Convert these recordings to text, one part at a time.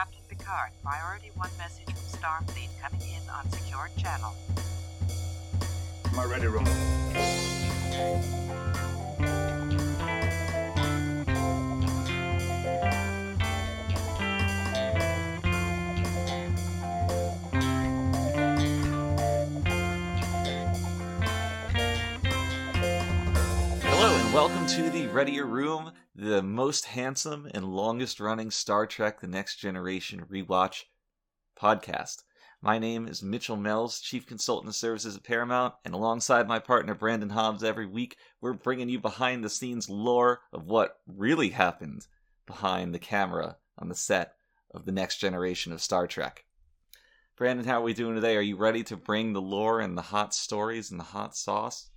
Captain Picard. Priority 1 message from Starfleet coming in on secured channel. My ready room. Hello and welcome to the Readier Room, the most handsome and longest running Star Trek The Next Generation rewatch podcast. My name is Mitchell Mells, Chief Consultant of Services at Paramount, and alongside my partner Brandon Hobbs every week, we're bringing you behind the scenes lore of what really happened behind the camera on the set of The Next Generation of Star Trek. Brandon, how are we doing today? Are you ready to bring the lore and the hot stories and the hot sauce?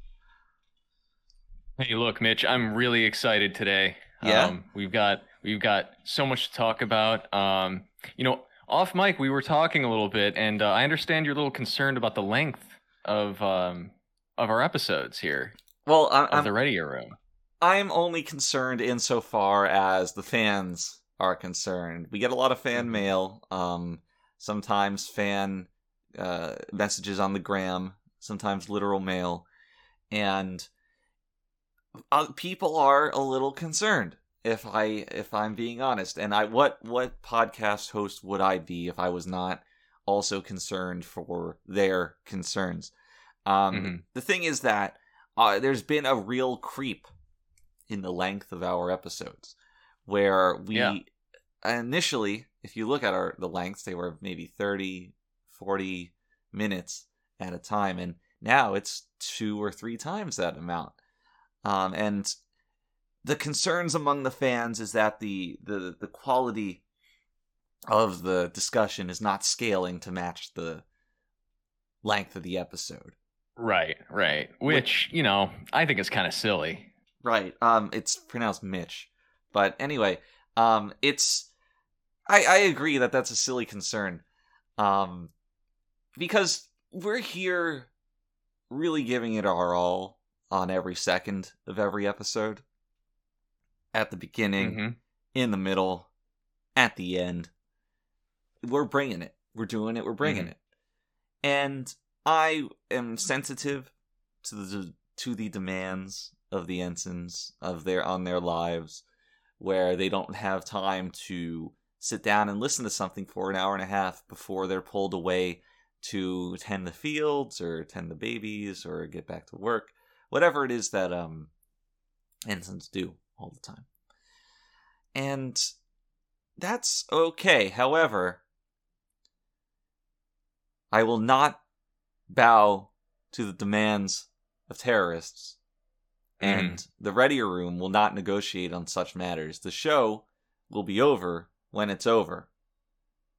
Hey, look, Mitch, I'm really excited today. Yeah? Um, we've got we've got so much to talk about. Um, you know, off mic we were talking a little bit, and uh, I understand you're a little concerned about the length of um, of our episodes here Well, I- of I'm, the Readier Room. I'm only concerned insofar as the fans are concerned. We get a lot of fan Mhm. mail, um, sometimes fan uh, messages on the gram, sometimes literal mail, and uh, people are a little concerned. If I if I'm being honest, and I what what podcast host would I be if I was not also concerned for their concerns? Um, Mhm. The thing is that uh, there's been a real creep in the length of our episodes where we Yeah. initially if you look at our the lengths they were maybe 30 40 minutes at a time and now it's two or three times that amount um, and the concerns among the fans is that the the the quality of the discussion is not scaling to match the length of the episode Right, right. Which you know, I think is kind of silly. Right. Um, it's pronounced Mitch, but anyway, um, it's I I agree that that's a silly concern, um, because we're here really giving it our all on every second of every episode. At the beginning, Mhm. in the middle, at the end, we're bringing it. We're doing it. We're bringing Mhm. it, and I am sensitive to the to the demands of the ensigns of their on their lives, where they don't have time to sit down and listen to something for an hour and a half before they're pulled away to tend the fields or tend the babies or get back to work, whatever it is that um ensigns do all the time. And that's okay. However, I will not bow to the demands of terrorists, and the Readier Room will not negotiate on such matters. The show will be over when it's over,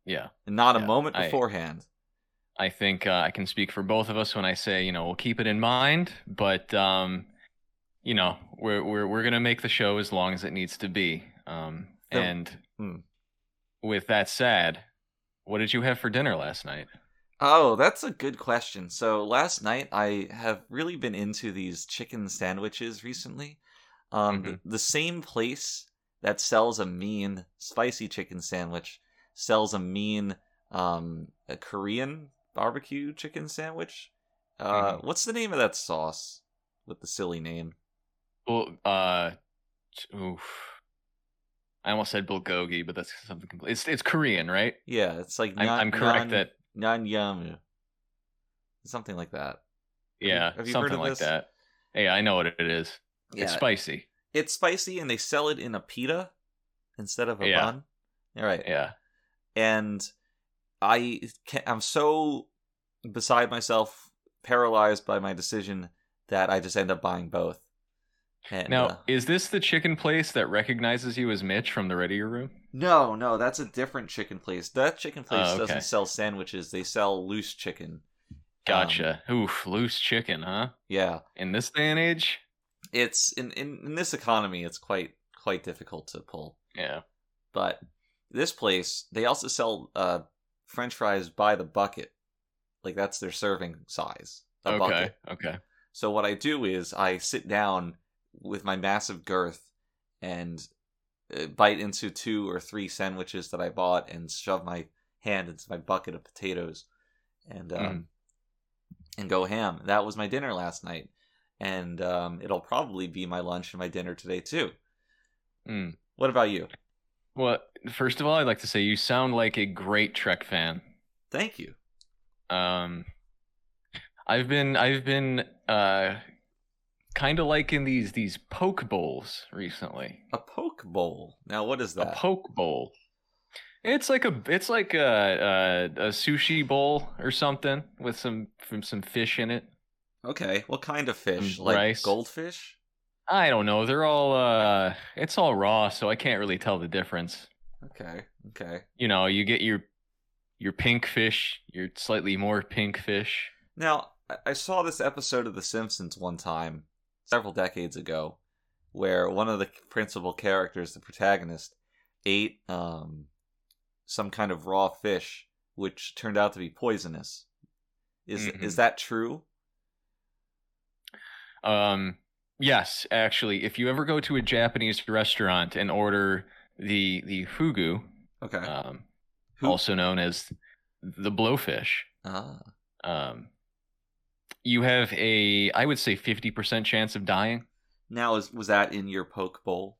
Yeah, and not a Yeah, moment I- beforehand. I think uh, I can speak for both of us when I say you know we'll keep it in mind, but um, you know we're we're we're gonna make the show as long as it needs to be. Um, The- and Hmm. with that said, what did you have for dinner last night? Oh, that's a good question. So last night I have really been into these chicken sandwiches recently. Um, Mm-hmm. the, the same place that sells a mean spicy chicken sandwich sells a mean um a Korean barbecue chicken sandwich. Uh, Mm-hmm. what's the name of that sauce with the silly name? Well, uh, oof. I almost said bulgogi, but that's something complete. It's it's Korean, right? Yeah, it's like I'm, nan- I'm correct nan- that nanyamu, something like that. you- yeah, have you heard something of like this? that. Yeah, I know what it is. Yeah, It's spicy. it's spicy and they sell it in a pita instead of a Yeah. bun. All right. Yeah. And I I'm so beside myself, paralyzed by my decision that I just end up buying both. And, Now, uh, is this the chicken place that recognizes you as Mitch from the Readier Room? no, no, that's a different chicken place. That chicken place Oh, okay. doesn't sell sandwiches; they sell loose chicken. Um, Gotcha. Oof, loose chicken, huh? yeah, In this day and age? it's in, in in this economy, it's quite quite difficult to pull. Yeah. But this place, they also sell uh, French fries by the bucket. Like that's their serving size. Okay. bucket. Okay. So what I do is I sit down with my massive girth and uh, bite into two or three sandwiches that I bought and shove my hand into my bucket of potatoes and um, Mm. and go ham. That was my dinner last night, and um, it'll probably be my lunch and my dinner today too. Mm. What about you? Well, first of all, I'd like to say you sound like a great Trek fan. Thank you. Um, I've been I've been uh, kind of liking these these poke bowls recently. A poke bowl. Now, what is that? A poke bowl. It's like a it's like a, a a sushi bowl or something with some from some fish in it. okay, what kind of fish? Some Like rice. goldfish? I don't know. They're all uh it's all raw, so I can't really tell the difference. Okay, okay. You know, you get your your pink fish, your slightly more pink fish. Now, I- saw this episode of The Simpsons one time, several decades ago, where one of the principal characters, the protagonist, ate um, some kind of raw fish, which turned out to be poisonous. Is Mhm. is that true? Um yes, actually, if you ever go to a Japanese restaurant and order the the fugu, Okay. um also known as the blowfish, ah, um you have a I would say 50% chance of dying. now is was that in your poke bowl?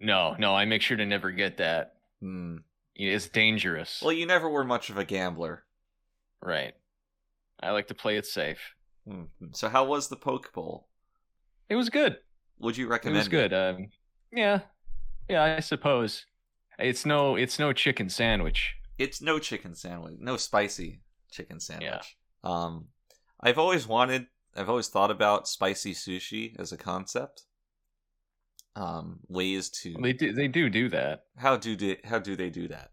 No, no, I make sure to never get that. Hmm. It's dangerous. Well, you never were much of a gambler. right. I like to play it safe. Hmm. So how was the poke bowl? It was good. Would you recommend? It was good. Um, yeah, yeah, I suppose. It's no, it's no chicken sandwich. It's no chicken sandwich, no spicy chicken sandwich. Yeah. Um, I've always wanted, I've always thought about spicy sushi as a concept. Um, ways to They do, they do do that. how do they, how do they do that?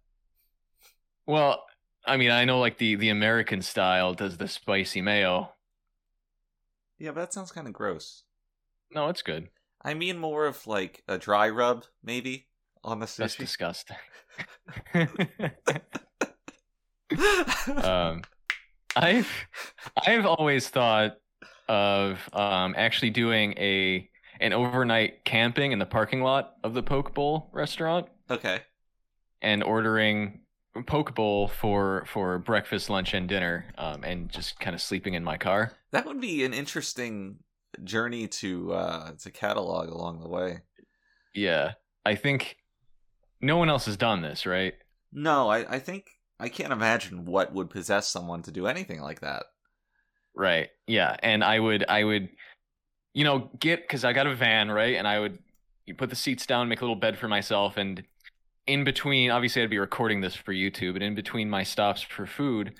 Well, I mean, I know like the the American style does the spicy mayo. Yeah, but that sounds kind of gross. No, it's good. I mean, more of like a dry rub, maybe on the sushi. That's disgusting. um, I've I've always thought of um, actually doing a an overnight camping in the parking lot of the Poke Bowl restaurant okay. and ordering poke bowl for for breakfast, lunch, and dinner, um, and just kind of sleeping in my car. That would be an interesting journey to uh to catalog along the way. Yeah, I think no one else has done this, right? No, I, I think I can't imagine what would possess someone to do anything like that. Right. Yeah, and I would I would you know get because I got a van right, and I would put the seats down, make a little bed for myself, and in between, obviously, I'd be recording this for YouTube, and in between my stops for food,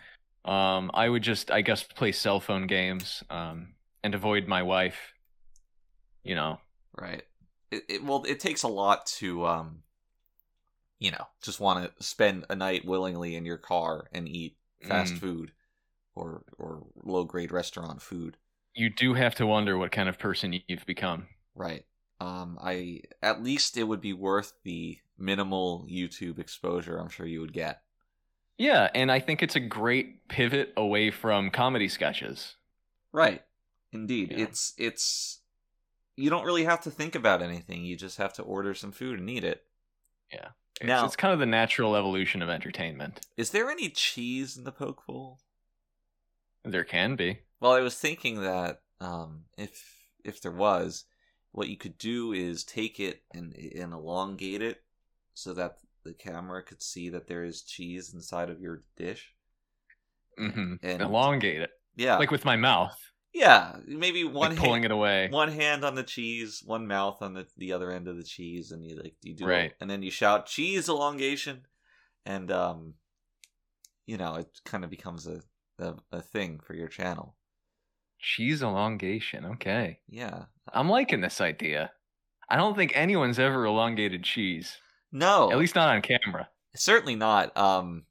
um, I would just I guess play cell phone games, um, and avoid my wife. You know. Right. It, it well, it takes a lot to um, you know, just want to spend a night willingly in your car and eat fast Mm. food or or low grade restaurant food. you do have to wonder what kind of person you've become. Right. Um, I at least it would be worth the minimal YouTube exposure I'm sure you would get. Yeah, and I think it's a great pivot away from comedy sketches. Right. Indeed. Yeah. It's it's you don't really have to think about anything. You just have to order some food and eat it. It's, Now- it's kind of the natural evolution of entertainment. Is there any cheese in the poke bowl? There can be. Well, I was thinking that um, if if there was, what you could do is take it and and elongate it so that the camera could see that there is cheese inside of your dish. Mm-hmm. And Elongate it, yeah, like with my mouth, yeah, maybe one like pulling hand, it away. one hand on the cheese, one mouth on the the other end of the cheese, and you like you do Right. and then you shout cheese elongation, and um, you know, it kind of becomes a, a a thing for your channel. Cheese elongation. Okay, Yeah, I'm liking this idea. I don't think anyone's ever elongated cheese, no, at least not on camera. Certainly not. Um,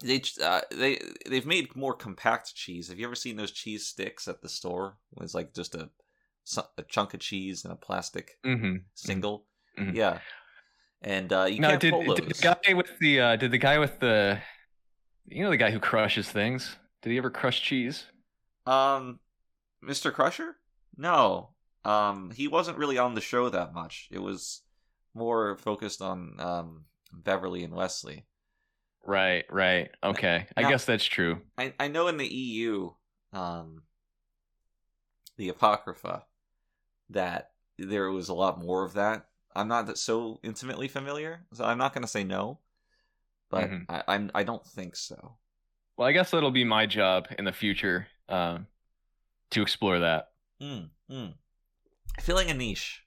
they uh, they they've made more compact cheese. Have you ever seen those cheese sticks at the store? It's like just a a chunk of cheese in a plastic hmm single. Mhm. Yeah, and uh, you Now, can't did, pull did the guy with the uh, did the guy with the you know the guy who crushes things? Did he ever crush cheese? Um, Mr. Crusher? No. Um, he wasn't really on the show that much. It was more focused on um, Beverly and Wesley. Right, right. Okay. I guess that's true. I I know in the EU, um, the Apocrypha, that there was a lot more of that. I'm not that so intimately familiar, so I'm not going to say no, but Mhm. I, I'm I don't think so. Well, I guess that'll be my job in the future um, to explore that. Mm, mm. Filling a niche,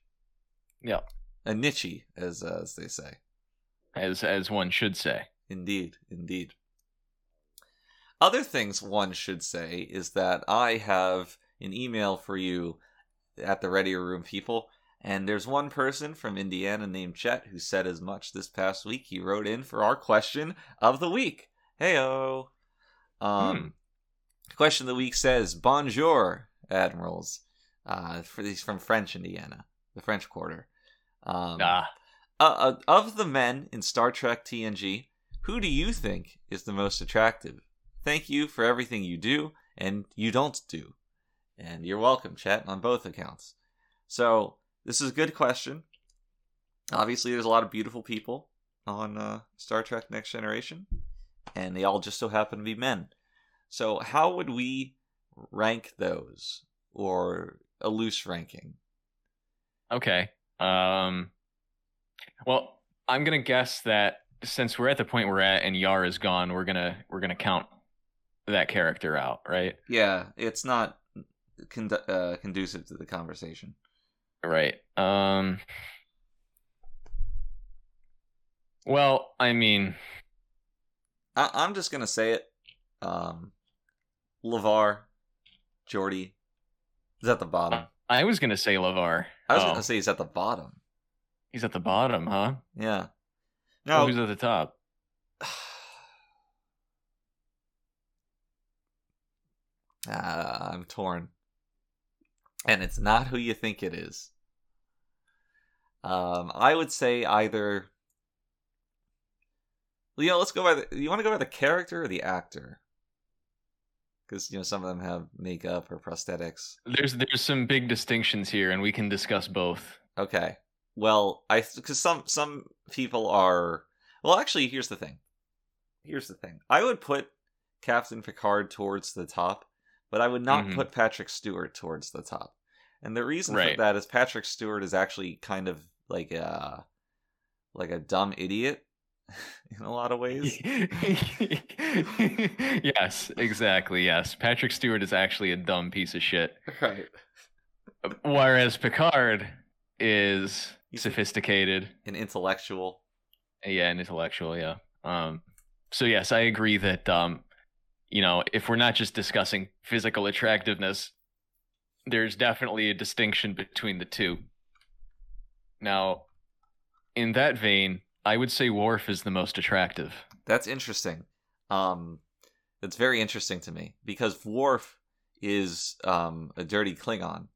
Yeah, a niche, as uh, as they say. as as one should say. Indeed, indeed. Other things one should say is that I have an email for you at the Ready Room people, and there's one person from Indiana named Chet who said as much this past week. He wrote in for our question of the week. Heyo. Um, Hmm. Question of the week says, "Bonjour, admirals." Uh, for these from French Indiana, the French Quarter. Um, ah, uh, uh, of the men in Star Trek TNG, who do you think is the most attractive? Thank you for everything you do and you don't do. And you're welcome, chat, on both accounts. So, this is a good question. Obviously, there's a lot of beautiful people on uh, Star Trek Next Generation, and they all just so happen to be men. So, how would we rank those? Or a loose ranking? okay. Um, well, I'm gonna guess that since we're at the point we're at and Yar is gone, we're gonna we're gonna count that character out, right? Yeah, it's not condu- uh, conducive to the conversation. Right. Um. Well, I mean, I- I'm just gonna say it. Um, LeVar, Geordi, is at the bottom. I was gonna say LeVar. I was Oh, gonna say he's at the bottom. he's at the bottom, huh? Yeah. Who's at the top? Ah, I'm torn, and it's not who you think it is. Um, I would say either. Well, you know, let's go by the. You want to go by the character or the actor? Because you know some of them have makeup or prosthetics. There's there's some big distinctions here, and we can discuss both. Okay. Well, I because some some people are. Well, actually, here's the thing. Here's the thing. I would put Captain Picard towards the top, but I would not Mhm. put Patrick Stewart towards the top. And the reason Right. for that is Patrick Stewart is actually kind of like a like a dumb idiot in a lot of ways. yes, exactly. Yes, Patrick Stewart is actually a dumb piece of shit, right. whereas Picard is He's- sophisticated. An intellectual. Yeah, and intellectual. Yeah. Um. So yes, I agree that um, you know, if we're not just discussing physical attractiveness, there's definitely a distinction between the two. Now, in that vein, I would say Worf is the most attractive. That's interesting. Um, it's very interesting to me because Worf is um a dirty Klingon,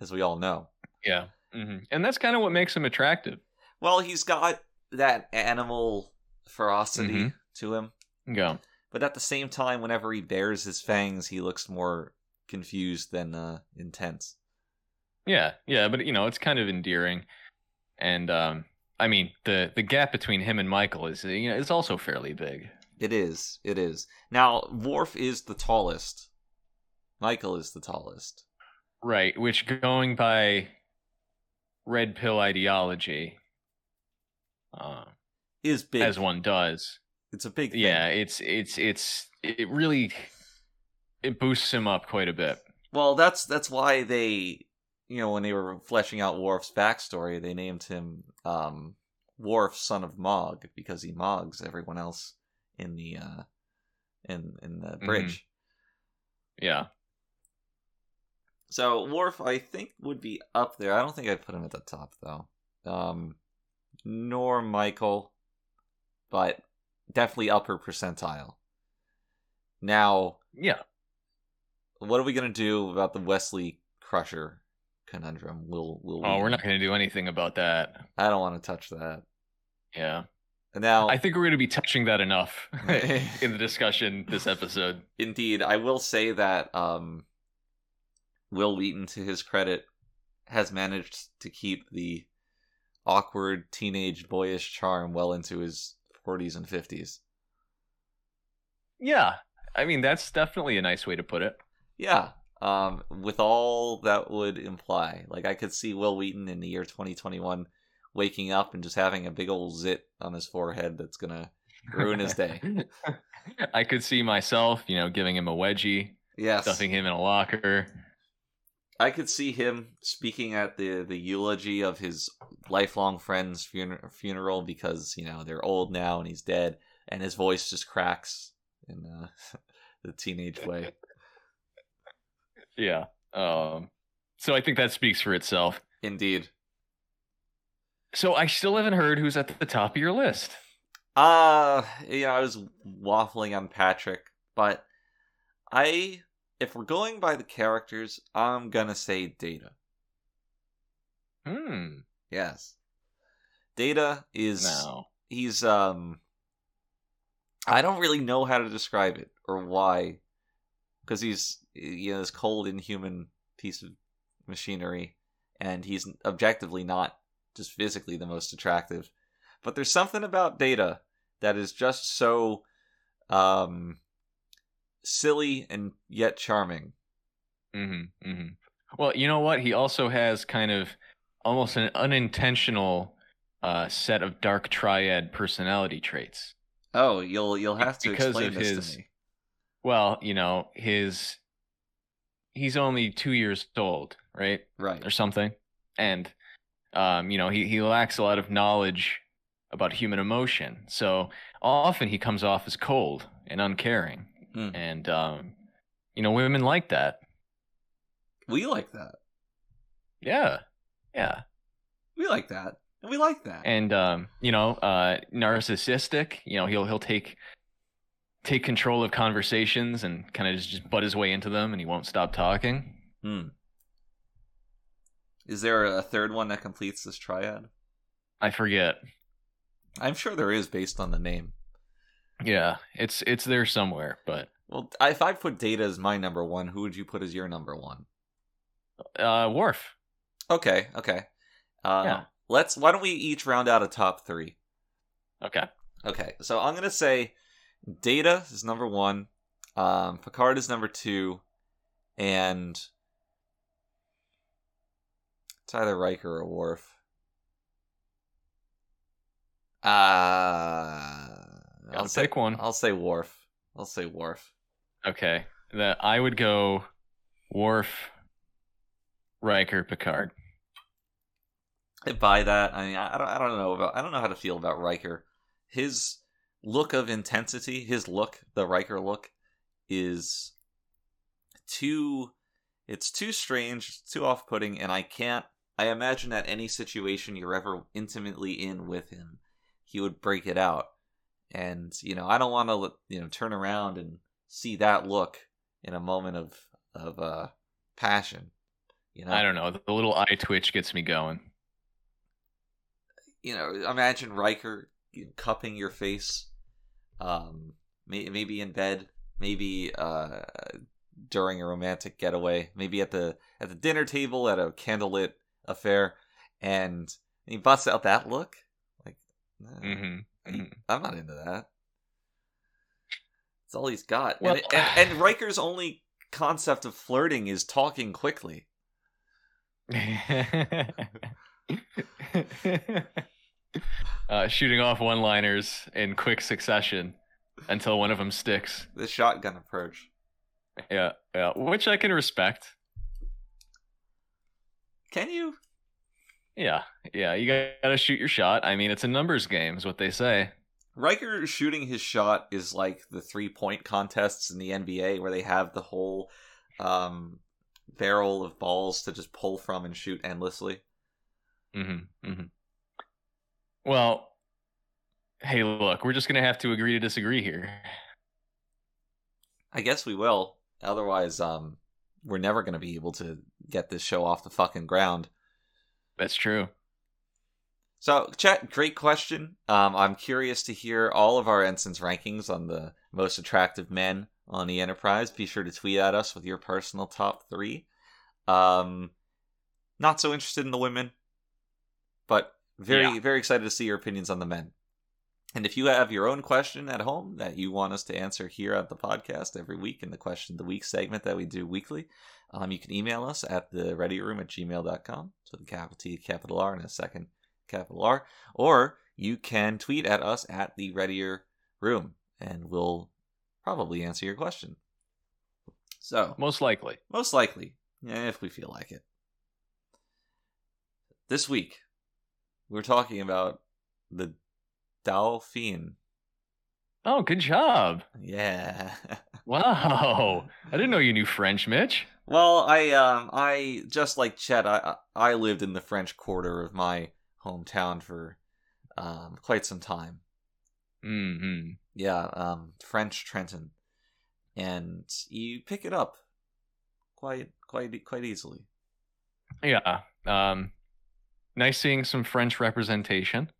as we all know. Yeah. Hmm And that's kind of what makes him attractive. Well, he's got that animal ferocity Mhm. to him, Go. but at the same time, whenever he bares his fangs, he looks more confused than uh, intense. Yeah, yeah, but you know, it's kind of endearing. And um I mean, the the gap between him and Michael is you know, it's also fairly big. It is. It is. Now, Worf is the tallest. Michael is the tallest. Right, which going by red pill ideology uh, Is big. as one does. It's a big. Thing. Yeah, it's it's it's it really it boosts him up quite a bit. Well, that's that's why they, you know, when they were fleshing out Worf's backstory, they named him um, Worf, son of Mogh, because he mogs everyone else in the uh, in in the bridge. Yeah. So Worf, I think, would be up there. I don't think I'd put him at the top though. Um, nor Michael, but definitely upper percentile. Now, Yeah. what are we gonna do about the Wesley Crusher conundrum? Will will Oh, we- we're not going to do anything about that. I don't want to touch that. Yeah. Now, I think we're going to be touching that enough in the discussion this episode. indeed, I will say that um, Wil Wheaton, to his credit, has managed to keep the awkward teenage boyish charm well into his 40s and 50s. Yeah, I mean that's definitely a nice way to put it. Yeah, um, with all that would imply. Like I could see Wil Wheaton in the year 2021 waking up and just having a big old zit on his forehead that's gonna ruin his day. I could see myself, you know, giving him a wedgie, Yes, stuffing him in a locker. I could see him speaking at the the eulogy of his lifelong friend's funer- funeral because you know they're old now and he's dead, and his voice just cracks in uh, the teenage way. Yeah. Um. So I think that speaks for itself. Indeed. So I still haven't heard who's at the top of your list. Uh, you know, I was waffling on Patrick, but I, if we're going by the characters, I'm gonna say Data. Hmm. Yes, Data is No. he's um. I don't really know how to describe it or why, because he's you know this cold, inhuman piece of machinery, and he's objectively not just physically the most attractive. But there's something about Data that is just so um silly and yet charming. Mm-hmm, mm-hmm. Well, you know what? He also has kind of almost an unintentional uh, set of dark triad personality traits. Oh, you'll you'll have to Because explain of this his- to me. Well, you know, his he's only two years old, right, Right. or something, and um, you know, he he lacks a lot of knowledge about human emotion. So often he comes off as cold and uncaring, Hmm. and um, you know, women like that. We like that. Yeah, yeah. We like that. And we like that. and um, you know, uh, narcissistic. You know, he'll he'll take take control of conversations and kind of just, just butt his way into them, and he won't stop talking. Hmm. Is there a third one that completes this triad? I forget. I'm sure there is based on the name. Yeah, it's it's there somewhere, but Well, if I put Data as my number one, who would you put as your number one? uh, Worf. Okay, okay. Uh, Yeah. Let's. Why don't we each round out a top three? Okay. Okay, so I'm gonna say Data is number one, um, Picard is number two, and it's either Riker or Worf. Uh, Gotta I'll say pick one. I'll say Worf. I'll say Worf. Okay. That I would go Worf, Riker, Picard. I buy that. I mean, I don't, I don't know about, I don't know how to feel about Riker. His look of intensity, his look, the Riker look, is too, it's too strange, it's too off-putting, and I can't. I imagine that any situation you're ever intimately in with him, he would break it out, and you know, I don't want to, you know, turn around and see that look in a moment of of uh passion. You know, I don't know. The little eye twitch gets me going. you know, imagine Riker cupping your face, um, may- maybe in bed, maybe uh, during a romantic getaway, maybe at the at the dinner table at a candlelit affair, and he busts out that look. Like, nah, hmm I- I'm not into that. That's all he's got. Well- and, and, and Riker's only concept of flirting is talking quickly. uh, shooting off one-liners in quick succession until one of them sticks. The shotgun approach. Yeah, yeah, which I can respect. Can you? Yeah, yeah, you gotta shoot your shot. I mean, it's a numbers game, is what they say. Riker shooting his shot is like the three point contests in the NBA where they have the whole um, barrel of balls to just pull from and shoot endlessly. Mm-hmm, mm-hmm. Well, hey, look, we're just gonna have to agree to disagree here. I guess we will. Otherwise, um, we're never to be able to get this show off the fucking ground. That's true. So, chat, great question. Um, I'm curious to hear all of our ensigns rankings on the most attractive men on the Enterprise. Be sure to tweet at us with your personal top three. Um, not so interested in the women, but very Yeah. very excited to see your opinions on the men. And if you have your own question at home that you want us to answer here at the podcast every week in the question of the week segment that we do weekly, um, you can email us at the ready room at gmail.com. So the capital T, capital R, and a second capital R. Or you can tweet at us at the readier room and we'll probably answer your question. So Most likely. most likely, yeah, if we feel like it. This week, we're talking about the Dauphin. Oh, good job. Yeah. Wow. I didn't know you knew French, Mitch. well, I um I just like Chet, I I I lived in the French quarter of my hometown for um quite some time. hmm Yeah, um French Trenton. And you pick it up quite quite quite easily. Yeah. Um, nice seeing some French representation.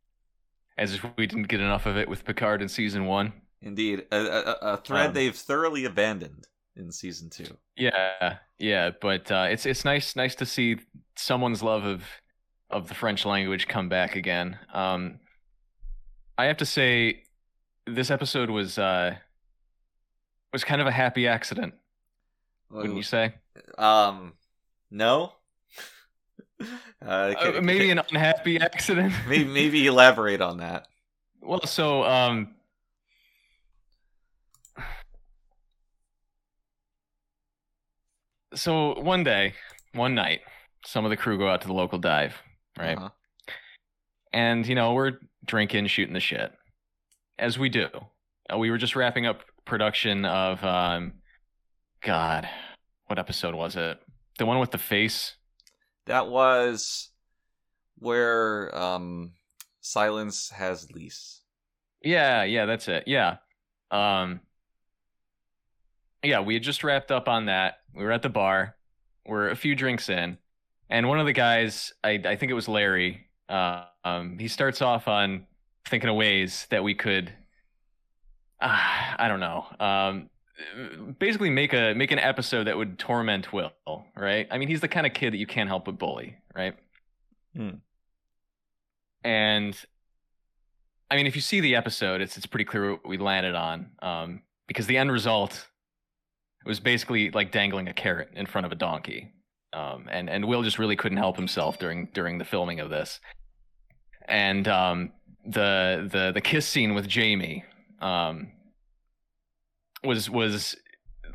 As if we didn't get enough of it with Picard in season one. Indeed, a, a, a thread Um, they've thoroughly abandoned in season two. Yeah, yeah, but uh, it's it's nice nice to see someone's love of of the French language come back again. Um, I have to say, this episode was uh, was kind of a happy accident, wouldn't you say? Um, no. Uh, Uh, maybe an unhappy accident. maybe maybe elaborate on that. Well, so um So one day, one night, some of the crew go out to the local dive, right? Uh-huh. And you know, we're drinking, shooting the shit. As we do. Uh, we were just wrapping up production of um God, what episode was it? The one with the face? That was where um silence has lease. Yeah, yeah, that's it. Yeah. Um Yeah, we had just wrapped up on that. We were at the bar. We're a few drinks in. And one of the guys, I I think it was Larry, uh, um he starts off on thinking of ways that we could uh, I don't know. Um basically make a make an episode that would torment Will, right? I mean, he's the kind of kid that you can't help but bully, right? Hmm. And I mean, if you see the episode, it's it's pretty clear what we landed on. Um, because the end result was basically like dangling a carrot in front of a donkey. Um, and and Will just really couldn't help himself during during the filming of this. And um, the the the kiss scene with Jaime um, was was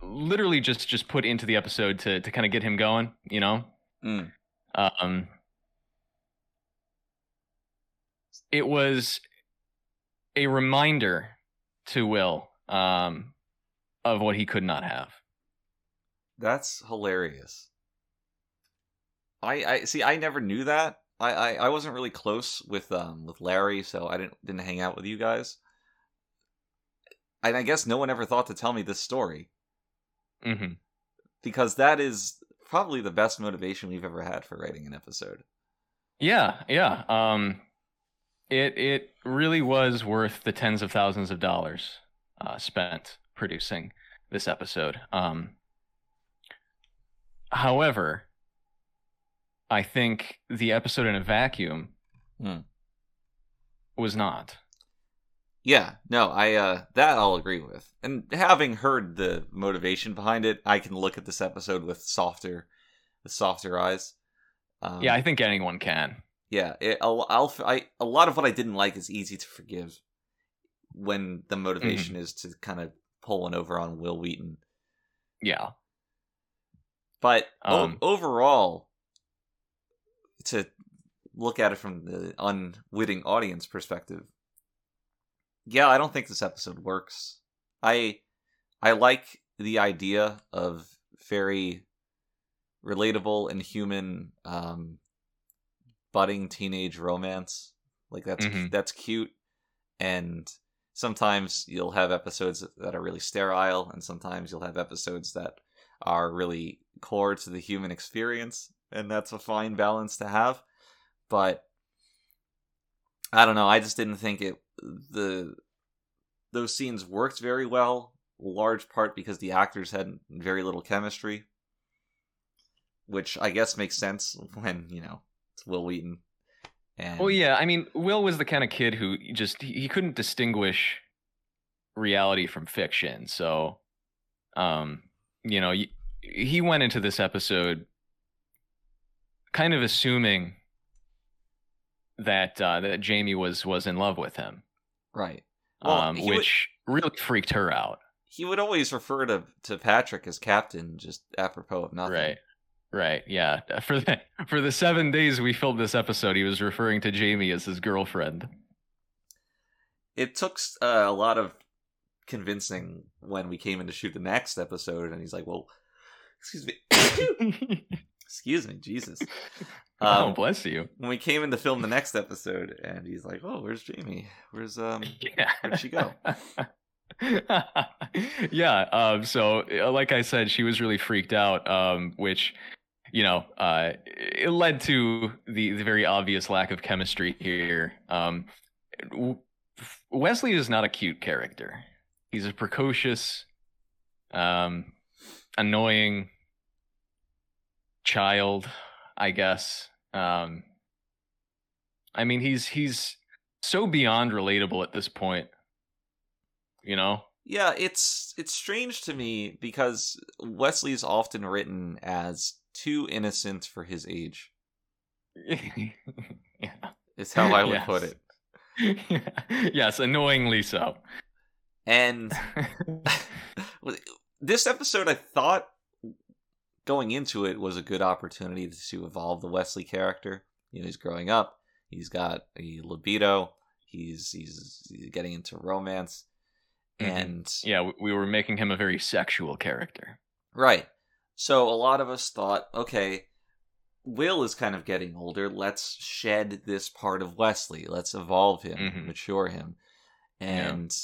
literally just just put into the episode to to kind of get him going, you know. Mm. Um, it was a reminder to Will um, of what he could not have. That's hilarious. I I see. I never knew that. I, I, I wasn't really close with um with Larry, so I didn't didn't hang out with you guys. And I guess no one ever thought to tell me this story hmm because that is probably the best motivation we've ever had for writing an episode. Yeah, yeah. Um, it it really was worth the tens of thousands of dollars uh, spent producing this episode. Um, however, I think the episode in a vacuum Hmm. was not. Yeah, no, I uh that I'll agree with. And having heard the motivation behind it, I can look at this episode with softer with softer eyes. Um, yeah, I think anyone can. yeah. It, I'll, I'll I a lot of what I didn't like is easy to forgive when the motivation is to kind of pull one over on Wil Wheaton. Yeah. But o- Um, overall, to look at it from the unwitting audience perspective, yeah, I don't think this episode works. I I like the idea of very relatable and human um, budding teenage romance. Like that's Mhm. that's cute, and sometimes you'll have episodes that are really sterile, and sometimes you'll have episodes that are really core to the human experience, and that's a fine balance to have. But I don't know. I just didn't think it the those scenes worked very well. Large part because the actors had very little chemistry, which I guess makes sense when you know it's Wil Wheaton, And Well, yeah. I mean, Will was the kind of kid who just he, couldn't distinguish reality from fiction. So, um, you know, he went into this episode kind of assuming that uh, that Jaime was was in love with him, right. Well, um, he would- which really freaked her out. he would always refer to to Patrick as captain, just apropos of nothing. Right. Right. Yeah. For the for the seven days we filmed this episode, he was referring to Jaime as his girlfriend. It took uh, a lot of convincing when we came in to shoot the next episode, and he's like, "Well, excuse me, excuse me, Jesus." oh, Um, bless you. when we came in to film the next episode, and he's like, "Oh, where's Jaime? Where's um?" Yeah. Where'd she go? yeah. Um, so, uh, like I said, she was really freaked out, um, which, you know, uh, it led to the, the very obvious lack of chemistry here. Um, Wesley is not a cute character. He's a precocious, um, annoying child, I guess. Um, I mean, he's he's so beyond relatable at this point. You know? Yeah, it's it's strange to me because Wesley's often written as too innocent for his age. yeah. Is how I would Yes. put it. yes, annoyingly so. And this episode, I thought going into it was a good opportunity to evolve the Wesley character. You know, he's growing up. He's got a libido. He's he's, he's getting into romance, Mhm. and yeah, we- we were making him a very sexual character. right. So a lot of us thought, okay, Will is kind of getting older. Let's shed this part of Wesley. Let's evolve him, Mhm. mature him, and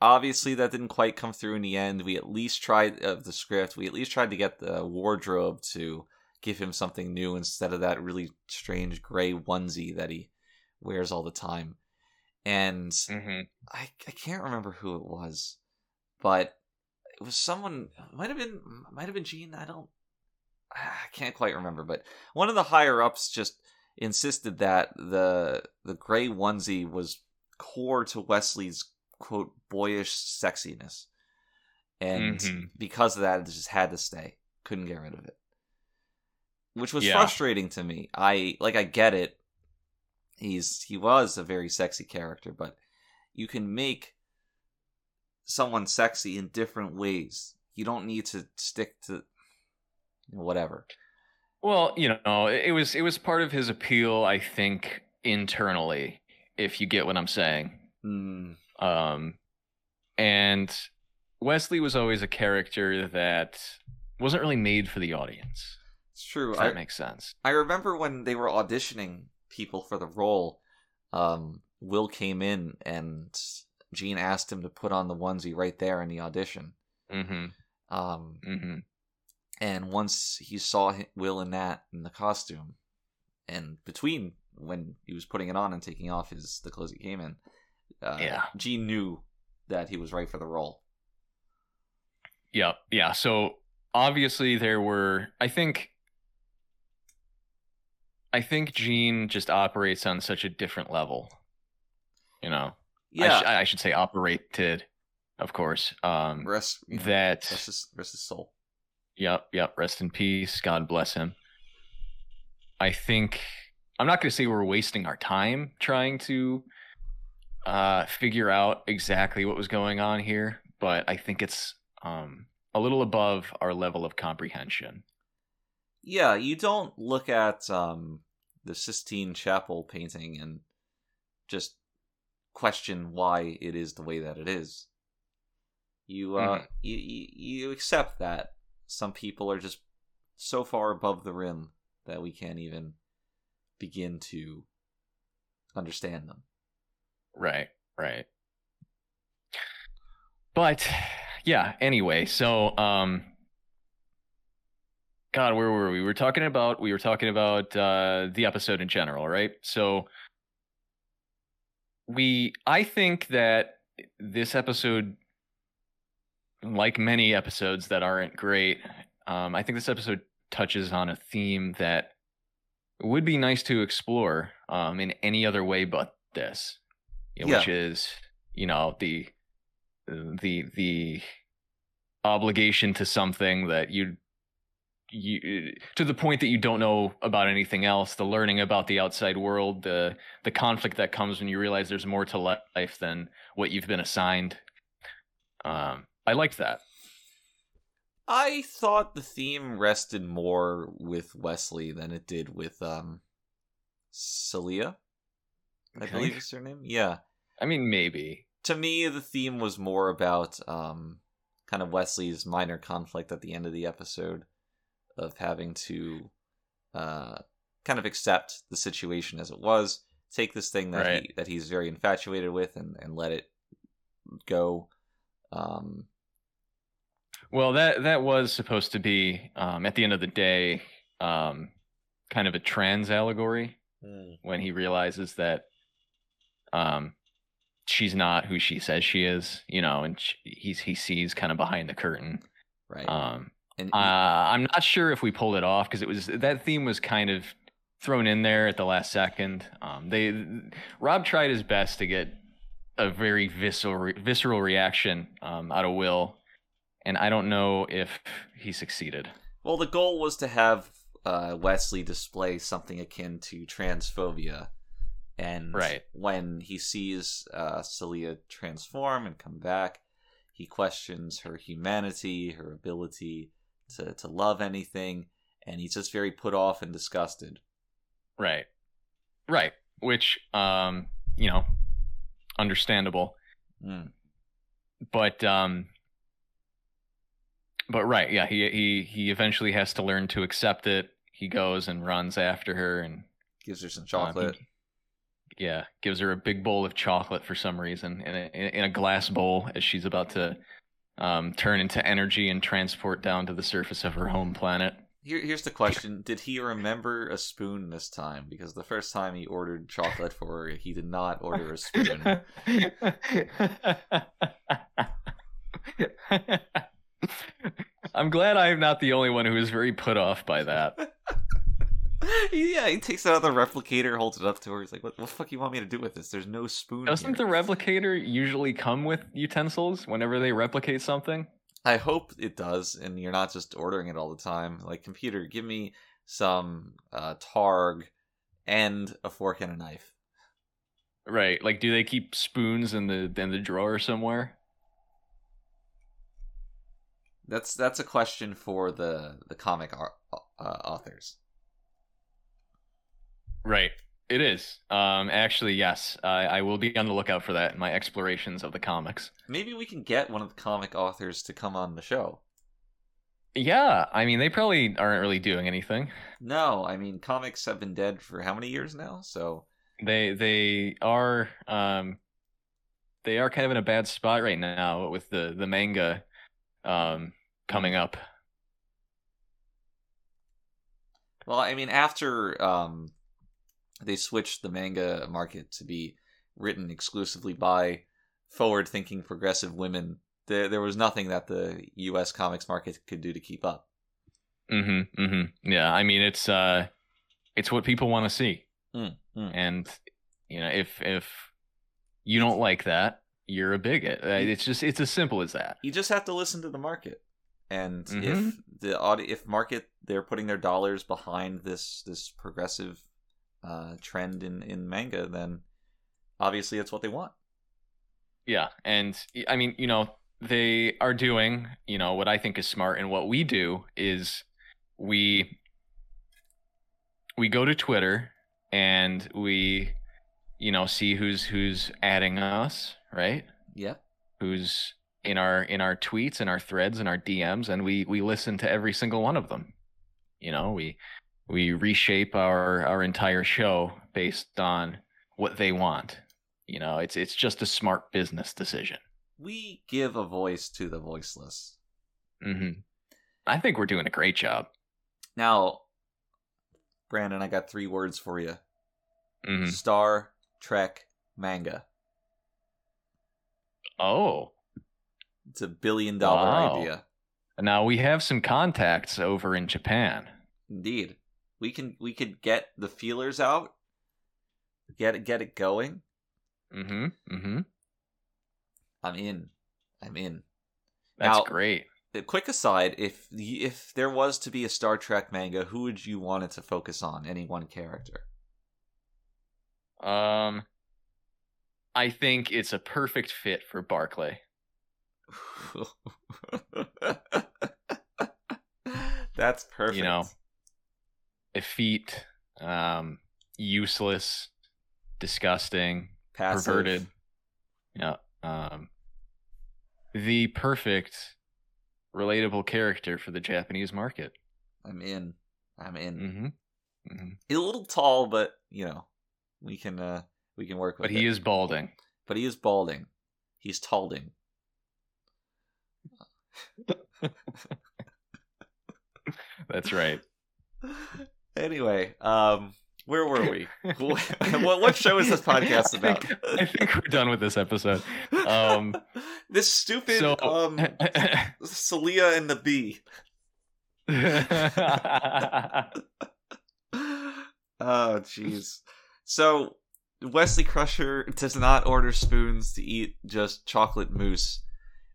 obviously that didn't quite come through in the end. We at least tried of the script. We at least tried to get the wardrobe to give him something new instead of that really strange gray onesie that he wears all the time. And Mm-hmm. I I can't remember who it was, but it was someone. Might have been might have been Gene. I don't. I can't quite remember, but one of the higher ups just insisted that the the gray onesie was core to Wesley's quote boyish sexiness, and Mhm. because of that, it just had to stay. Couldn't get rid of it, which was Yeah. frustrating to me. I like I get it. He's he was a very sexy character, but you can make someone sexy in different ways. You don't need to stick to whatever. Well, you know, it it was it was part of his appeal, I think, internally, if you get what I'm saying. Mm, Um, and Wesley was always a character that wasn't really made for the audience. it's true. That I, makes sense. I remember when they were auditioning people for the role. Um, Will came in and Gene asked him to put on the onesie right there in the audition. Mm-hmm. Um, Mm-hmm. and once he saw Will in that in the costume, and between when he was putting it on and taking off his the clothes he came in, uh, Yeah. Gene knew that he was right for the role. Yeah, yeah. So obviously there were I think I think Gene just operates on such a different level. You know. I, Yeah, sh- I should say operated, of course. Um rest that rest his, rest his soul. Yep, yep. Rest in peace. God bless him. I think I'm not going to say we're wasting our time trying to uh, figure out exactly what was going on here, but I think it's um, a little above our level of comprehension. Yeah, you don't look at um, the Sistine Chapel painting and just question why it is the way that it is. You uh, Mhm. you, you you accept that some people are just so far above the rim that we can't even begin to understand them. Right, right. But yeah, anyway, so um God, where were we? We were talking about we were talking about uh the episode in general, right? So we I think that this episode like many episodes that aren't great, um I think this episode touches on a theme that would be nice to explore um, in any other way but this, Yeah. which is you know the the the obligation to something that you you to the point that you don't know about anything else the learning about the outside world the the conflict that comes when you realize there's more to life than what you've been assigned um i liked that I thought the theme rested more with Wesley than it did with um Salia. I Okay. believe is her name. Yeah. i mean maybe To me the theme was more about um kind of Wesley's minor conflict at the end of the episode of having to uh kind of accept the situation as it was, take this thing that Right. he that he's very infatuated with and and let it go. Um Well, that that was supposed to be um, at the end of the day, um, kind of a trans allegory when he realizes that um, she's not who she says she is, you know, and sh he's he sees kind of behind the curtain. right. Um, and uh, I'm not sure if we pulled it off because it was that theme was kind of thrown in there at the last second. Um, they Rob tried his best to get a very visceral visceral reaction um, out of Will, and I don't know if he succeeded. Well, the goal was to have uh, Wesley display something akin to transphobia, and Right. when he sees uh, Salia transform and come back, he questions her humanity, her ability to to love anything, and he's just very put off and disgusted. Right, right. Which, um, you know, understandable. Mm. but um but right yeah he he he eventually has to learn to accept it he goes and runs after her and Gives her some um, chocolate. he- yeah gives her a big bowl of chocolate for some reason in a, in a- glass bowl as she's about to um, turn into energy and transport down to the surface of her home planet Here, here's the question: Did he remember a spoon this time? Because the first time he ordered chocolate for her, he did not order a spoon. I'm glad I'm not the only one who is very put off by that. yeah, he takes out the replicator, holds it up to her. He's like, "What, what the fuck you want me to do with this? There's no spoon." Doesn't the replicator usually come with utensils whenever they replicate something? I hope it does, and you're not just ordering it all the time. Like, computer, give me some uh, targ and a fork and a knife. Right. Like do they keep spoons in the in the drawer somewhere? That's that's a question for the the comic ar- uh, authors. Right. It is. Um actually yes. I I will be on the lookout for that in my explorations of the comics. Maybe we can get one of the comic authors to come on the show. Yeah, I mean they probably aren't really doing anything. No, I mean comics have been dead for how many years now? So They they are um they are kind of in a bad spot right now with the the manga um coming up. Well, I mean, after um, they switched the manga market to be written exclusively by forward-thinking progressive women, there there was nothing that the U.S. comics market could do to keep up. Mhm. Mhm. Yeah, I mean it's uh it's what people want to see. Mm, mm. And you know, if if you don't like that, you're a bigot. Uh, It's just it's as simple as that. You just have to listen to the market, and Mhm. if the audi- if market they're putting their dollars behind this this progressive uh, trend in in manga, then obviously it's what they want. Yeah, and I mean, you know, they are doing, you know, what I think is smart and what we do is we we go to Twitter and we you know, see who's who's adding us, right? Yeah. Who's in our in our tweets and our threads and our DMs and we we listen to every single one of them. You know, we we reshape our our entire show based on what they want. You know, it's it's just a smart business decision. We give a voice to the voiceless. hmm I think we're doing a great job. Now, Brandon, I got three words for you: hmm Star Trek manga. Oh, It's a billion dollar Wow. idea. now we have some contacts over in Japan. Indeed. We can we could get the feelers out, get it get it going. Mm-hmm. Mm-hmm. I'm in. I'm in. That's Now- great. A quick aside: if if there was to be a Star Trek manga, who would you want it to focus on? Any one character? Um, I think it's a perfect fit for Barclay. That's perfect. You know, effete, um, useless, disgusting, Passive. perverted. Yeah. Um, the perfect, relatable character for the Japanese market. I'm in. I'm in. Mm-hmm. hmm He's a little tall, but you know, we can uh we can work with But he it. is balding. But he is balding. He's talding. That's right. Anyway, um, where were we? what what show is this podcast I about? think, I think we're done with this episode. Um, this stupid so, um Salia and the bee. Oh jeez. So Wesley Crusher does not order spoons to eat just chocolate mousse,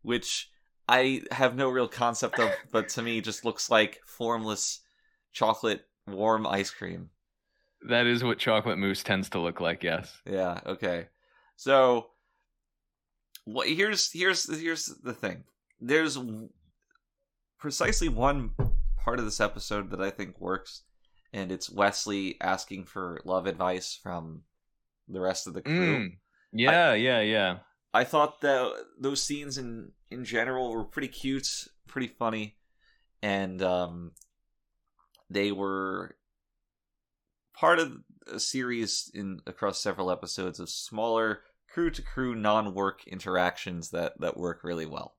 which I have no real concept of, but to me just looks like formless chocolate warm ice cream. that is what chocolate mousse tends to look like. Yes. Yeah, okay. So what here's here's here's the thing. There's precisely one part of this episode that I think works and it's Wesley asking for love advice from the rest of the crew. Mm. Yeah. yeah. Yeah. I thought that those scenes in in general were pretty cute, pretty funny, and um, they were part of a series in across several episodes of smaller crew to crew non work interactions that that work really well.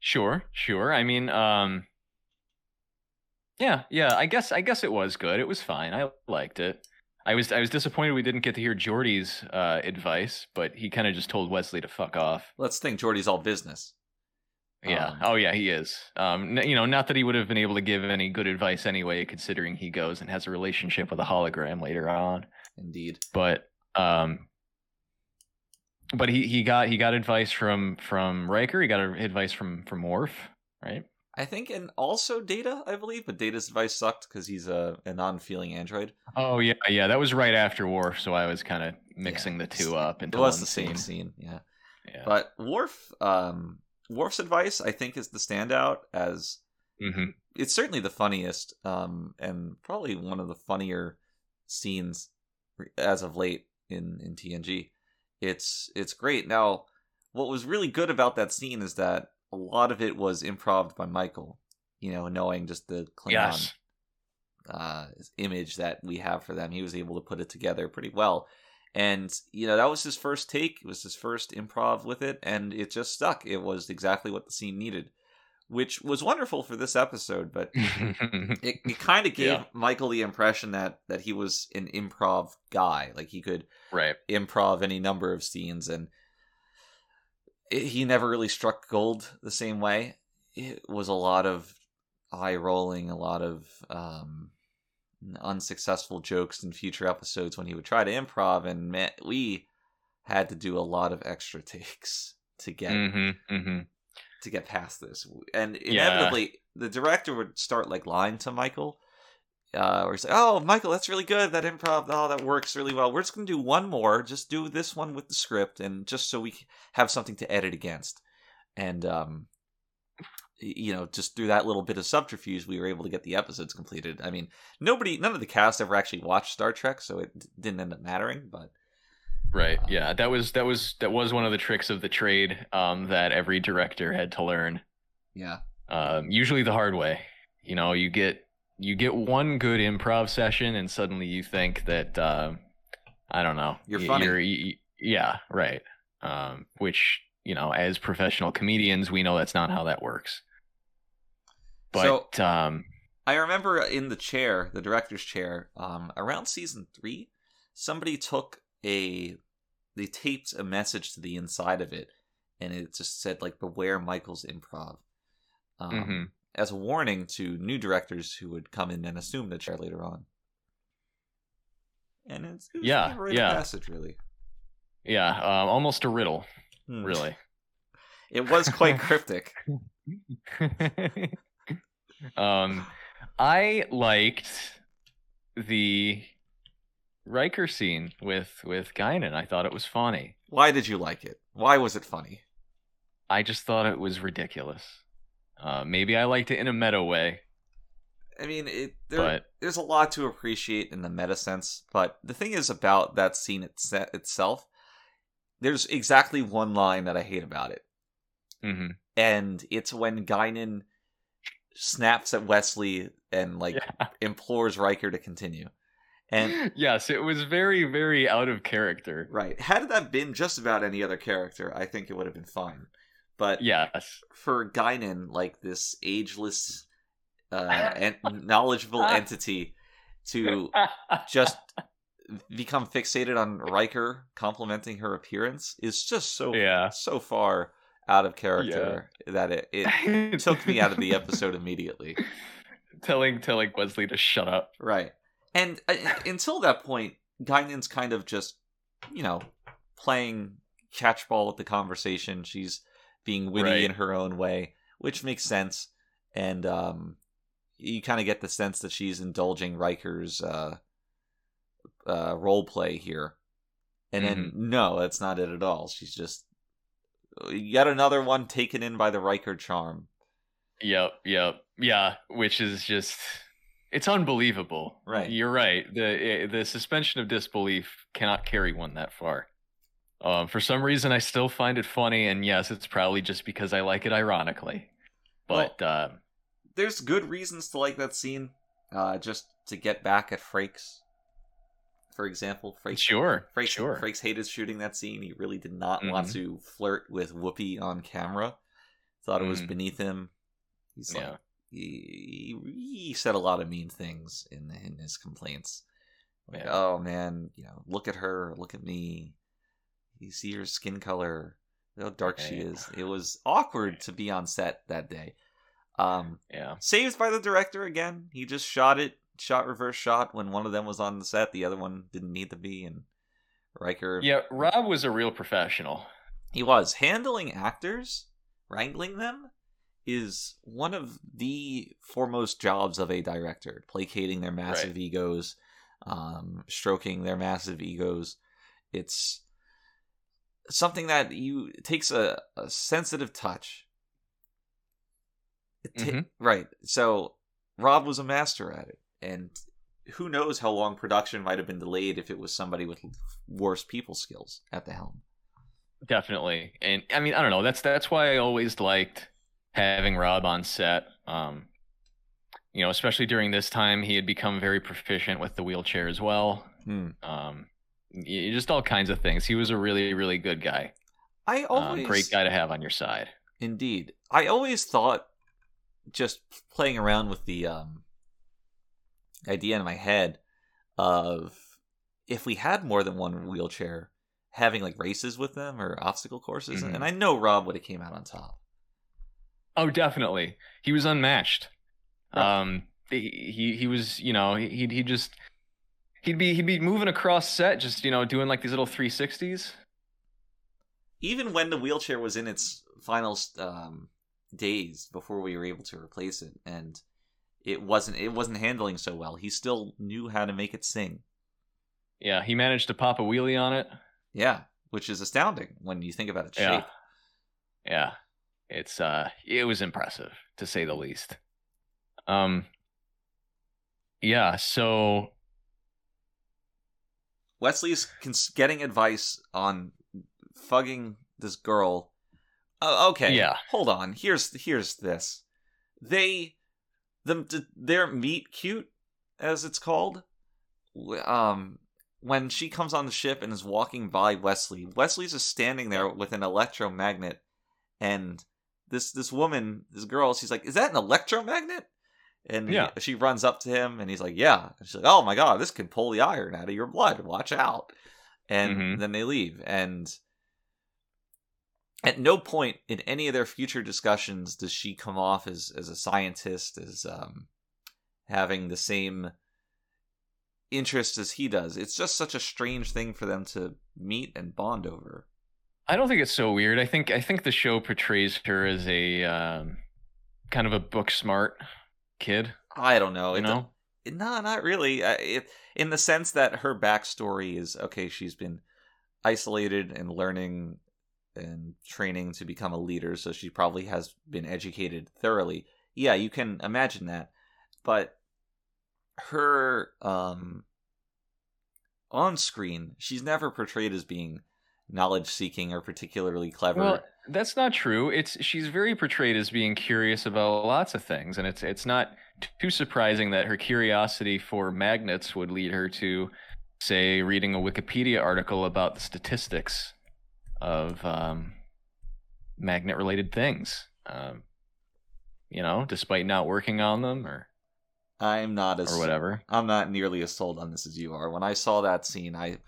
Sure. Sure. I mean, um, yeah. Yeah. I guess. I guess it was good. It was fine. I liked it. I was. I was disappointed we didn't get to hear Geordi's uh, advice, but he kind of just told Wesley to fuck off. Let's think Geordi's all business. Yeah. Um, oh, yeah. He is. Um. n- You know, not that he would have been able to give any good advice anyway, considering he goes and has a relationship with a hologram later on. Indeed. But um. But he, he got he got advice from from Riker. He got advice from from Worf, right? I think, and also Data, I believe, but Data's advice sucked because he's a, a non-feeling android. Oh yeah, yeah. That was right after Worf, so I was kind of mixing the two up It was the same scene, yeah. Yeah. But Worf, um, Worf's advice, I think, is the standout as hmm it's certainly the funniest, um, and probably one of the funnier scenes as of late in in TNG. It's it's great. Now, what was really good about that scene is that a lot of it was improv by Michael. You know, knowing just the Klingon Yes. uh, image that we have for them, he was able to put it together pretty well. And you know that was his first take. It was his first improv with it, and it just stuck. It was exactly what the scene needed, which was wonderful for this episode. But it, it kind of gave Yeah. Michael the impression that that he was an improv guy, like he could right. improv any number of scenes, and it, he never really struck gold the same way. It was a lot of eye rolling, a lot of um, unsuccessful jokes in future episodes when he would try to improv, and man, we had to do a lot of extra takes to get hmm hmm to get past this. And Yeah. inevitably, the director would start like lying to Michael, uh, or say, "Oh, Michael, that's really good. That improv, oh, that works really well. We're just gonna do one more. Just do this one with the script, and just so we have something to edit against." And um, you know, just through that little bit of subterfuge, we were able to get the episodes completed. I mean, nobody, none of the cast ever actually watched Star Trek, so it d- didn't end up mattering. But Right. Yeah. That was that was that was one of the tricks of the trade um, that every director had to learn. yeah, Um, usually the hard way. You know, you get you get one good improv session, and suddenly you think that uh, I don't know. You're funny. y- y- yeah. Right. Um, which you know, as professional comedians, we know that's not how that works. But um, I remember in the chair, the director's chair, um, around season three, somebody took a, they taped a message to the inside of it, and it just said like "Beware Michael's improv," um, Mhm. as a warning to new directors who would come in and assume the chair later on. And it's it Yeah, a yeah. passage, really. Yeah, um, almost a riddle, Hmm. really. It was quite cryptic. um, I liked the Riker scene with with Guinan. I thought it was funny. Why did you like it? Why was it funny? I just thought it was ridiculous. Uh, maybe I liked it in a meta way, I mean, it there, but there's a lot to appreciate in the meta sense, but the thing is about that scene it's, itself, there's exactly one line that I hate about it. mhm. and it's when Guinan snaps at Wesley and like Yeah. implores Riker to continue. And yes, it was very very out of character. right, had that been just about any other character, I think it would have been fine. But Yes. for Guinan, like this ageless, uh, and knowledgeable entity, to just become fixated on Riker complimenting her appearance is just so Yeah. so far out of character that it, it took me out of the episode immediately. telling telling Wesley to shut up. Right. And uh, until that point, Guinan's kind of just, you know, playing catchball with the conversation. She's being witty Right. in her own way, which makes sense. And um, you kind of get the sense that she's indulging Riker's uh, uh, role play here. And then, no, that's not it at all. She's just yet another one taken in by the Riker charm. Yep, yep, yeah. Which is just it's unbelievable. Right. You're right. the eh, The suspension of disbelief cannot carry one that far. Um, for some reason, I still find it funny, and yes, it's probably just because I like it ironically. But uh, there's good reasons to like that scene. Uh, just to get back at Frakes, for example. Frakes, sure, Frakes, sure. Frakes hated shooting that scene. He really did not want Mhm. to flirt with Whoopi on camera. Thought it was Mhm. beneath him. He's like, he, he said a lot of mean things in in his complaints. Like, Yeah. oh man, you know, look at her, look at me. You see her skin color, how dark she is. It was awkward to be on set that day. Um, Yeah. saved by the director again. He just shot it, shot reverse shot when one of them was on the set, the other one didn't need to be, and Riker. Yeah, Rob was a real professional. he was handling actors, wrangling them, is one of the foremost jobs of a director. Placating their massive egos, um, stroking their massive egos. It's something that you it takes a, a sensitive touch. Ta- Mhm. Right. So Rob was a master at it, and who knows how long production might have been delayed if it was somebody with worse people skills at the helm. Definitely. And I mean, I don't know. That's that's why I always liked having Rob on set. Um, you know, especially during this time, he had become very proficient with the wheelchair as well. Hmm. Um, just all kinds of things. He was a really, really good guy. I Um, always great guy to have on your side. Indeed. I always thought just playing around with the um idea in my head of if we had more than one wheelchair having like races with them or obstacle courses Mhm. and I know Rob would have came out on top. Oh, definitely. He was unmatched. Right. Um, he, he he was, you know, he he just he'd be he'd be moving across set, just you know, doing like these little 360s. Even when the wheelchair was in its final um days before we were able to replace it and it wasn't it wasn't handling so well. He still knew how to make it sing. Yeah, he managed to pop a wheelie on it. Yeah, which is astounding when you think about its Yeah. shape. Yeah. It's uh it was impressive to say the least. Um Yeah, so Wesley's cons- getting advice on fugging this girl. Oh, okay. Yeah. Hold on. Here's here's this. They them their meet cute as it's called. Um when she comes on the ship and is walking by Wesley, Wesley's just standing there with an electromagnet and this this woman, this girl, she's like, "Is that an electromagnet?" And Yeah. she runs up to him and he's like, "Yeah." And she's like, "Oh my god, this can pull the iron out of your blood. Watch out." And Mhm. then they leave and at no point in any of their future discussions does she come off as as a scientist as um having the same interest as he does it's just such a strange thing for them to meet and bond over I don't think it's so weird. I think I think the show portrays her as a um, kind of a book smart kid. i don't know You know, No, not really. Uh, it, in the sense that her backstory is okay. She's been isolated and learning and training to become a leader, so she probably has been educated thoroughly. Yeah, you can imagine that. But her um, on screen, she's never portrayed as being knowledge seeking or particularly clever. Well, that's not true. It's she's very portrayed as being curious about lots of things, and it's it's not too surprising that her curiosity for magnets would lead her to, say, reading a Wikipedia article about the statistics of um, magnet-related things. Um, you know, despite not working on them or I'm not as or whatever. I'm not nearly as sold on this as you are. When I saw that scene, I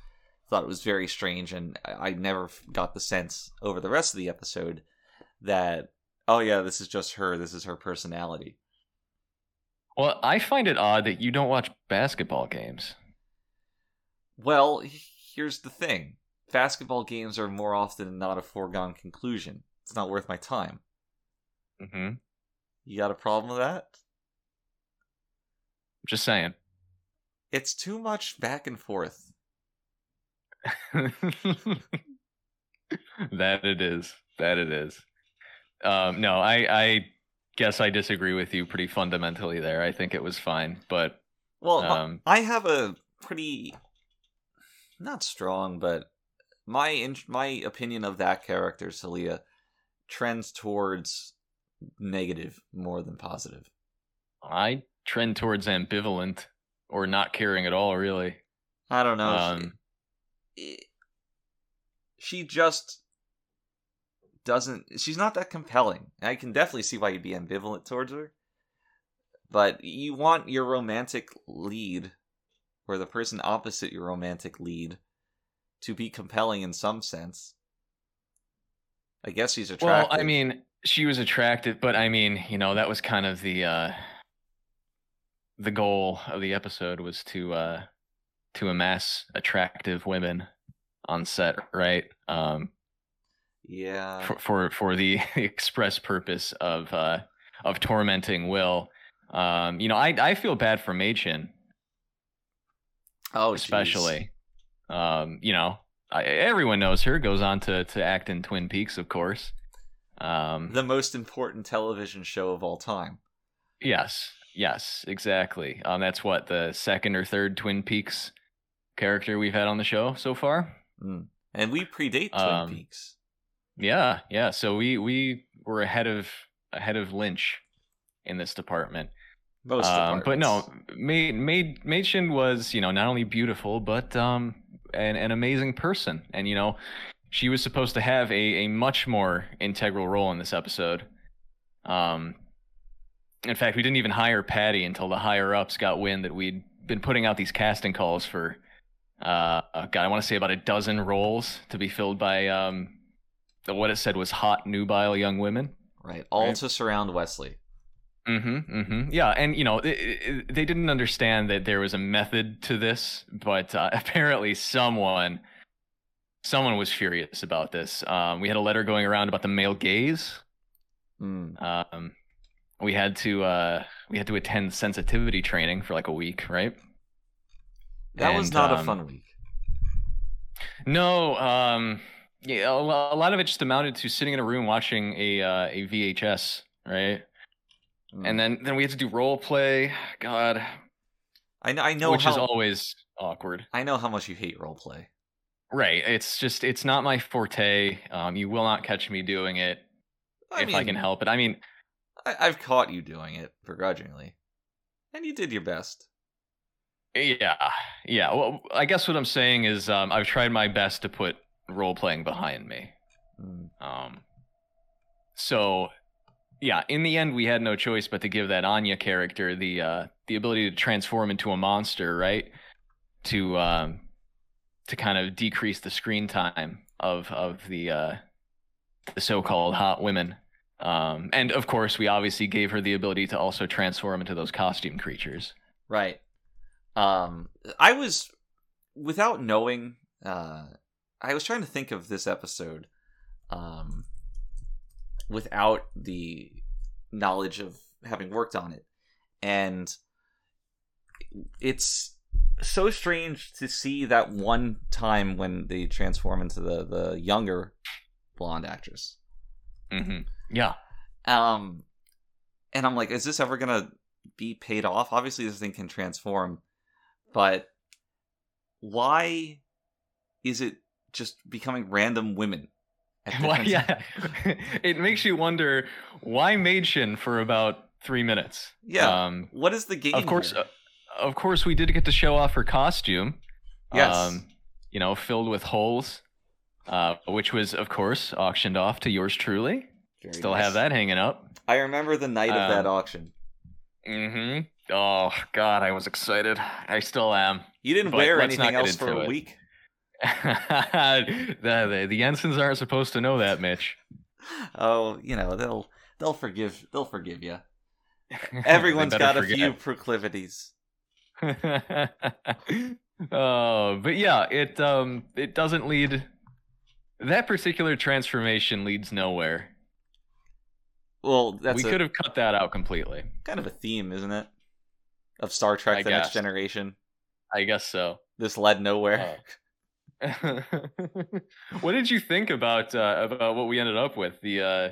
thought it was very strange, and I never got the sense over the rest of the episode that oh yeah, this is just her. This is her personality. Well, I find it odd that you don't watch basketball games. Well, here's the thing: basketball games are more often than not a foregone conclusion. It's not worth my time. hmm You got a problem with that? Just saying. It's too much back and forth. that it is. That it is. Um, no, I, I guess I disagree with you pretty fundamentally there. I think it was fine, but Well, Um, I have a pretty not strong, but my in- my opinion of that character, Salia, trends towards negative more than positive. I trend towards ambivalent or not caring at all. Really. I don't know. Um, she, she just doesn't. She's not that compelling. I can definitely see why you'd be ambivalent towards her, but you want your romantic lead, or the person opposite your romantic lead, to be compelling in some sense. I guess he's attractive. Well, I mean, she was attractive, but I mean, you know, that was kind of the uh, the goal of the episode was to uh, to amass attractive women on set, right? Um, yeah. for for, for the express purpose of uh, of tormenting Will. Um, you know, I I feel bad for Madchen, oh, especially. Um, you know, I, everyone knows her. Goes on to to act in Twin Peaks, of course. Um, the most important television show of all time. Yes, yes, exactly. Um, that's what the second or third Twin Peaks character we've had on the show so far. Mm. And we predate Twin Um, Peaks. Yeah, yeah. So we we were ahead of ahead of Lynch in this department. Most Um, but no. Maid Maid Machin was you know not only beautiful but um an, an amazing person, and you know she was supposed to have a a much more integral role in this episode. Um, in fact, we didn't even hire Paddi until the higher ups got wind that we'd been putting out these casting calls for uh God, I want to say about a dozen roles to be filled by um what it said was hot nubile young women. Right. All right. to surround Wesley. Mm-hmm. Mm-hmm. Yeah, and you know it, it- they didn't understand that there was a method to this, but uh, apparently someone, someone was furious about this. Um, we had a letter going around about the male gaze. Mm. Um, we had to uh, we had to attend sensitivity training for like a week, right? That was And, not a um, fun week. No, um, yeah, a a lot of it just amounted to sitting in a room watching a uh, a VHS, right? Mm. And then then we had to do role play. God, I know, I know which how is always awkward. I know how much you hate role play. Right. It's just it's not my forte. Um, you will not catch me doing it I if mean, I can help it. I mean, I, I've caught you doing it begrudgingly, and you did your best. yeah, yeah. Well, I guess what I'm saying is um, I've tried my best to put role playing behind me. Mm. Um, so yeah, in the end, we had no choice but to give that Anya character the uh, the ability to transform into a monster, right? To um, to kind of decrease the screen time of of the uh, the so-called hot women. Um, and of course, we obviously gave her the ability to also transform into those costume creatures. Right. Um, I was without knowing. Uh, I was trying to think of this episode, um, without the knowledge of having worked on it, and it's so strange to see that one time when they transform into the the younger blonde actress. Mm-hmm. Yeah. Um, and I'm like, is this ever gonna be paid off? Obviously, this thing can transform, but why is it just becoming random women? At Why, yeah. it makes you wonder why Madchen for about three minutes. Yeah. Um, What is the game? of course, here? uh, of course, we did get to show off her costume. Yes. Um, you know, filled with holes, uh, which was, of course, auctioned off to yours truly. Very Still nice. have that hanging up. I remember the night of that Um, auction. Mm-hmm. Oh God, I was excited. I still am. You didn't wear anything else for a it. week. the, the the Jensens aren't supposed to know that, Mitch. Oh, you know they'll they'll forgive they'll forgive you. Everyone's got a forget. few proclivities. oh, but yeah, it um it doesn't lead. That particular transformation leads nowhere. Well, that's we a, could have cut that out completely. kind of a theme, isn't it? Of Star Trek: I The Next. Generation. I guess so. This led nowhere. what did you think about uh, about what we ended up with the uh,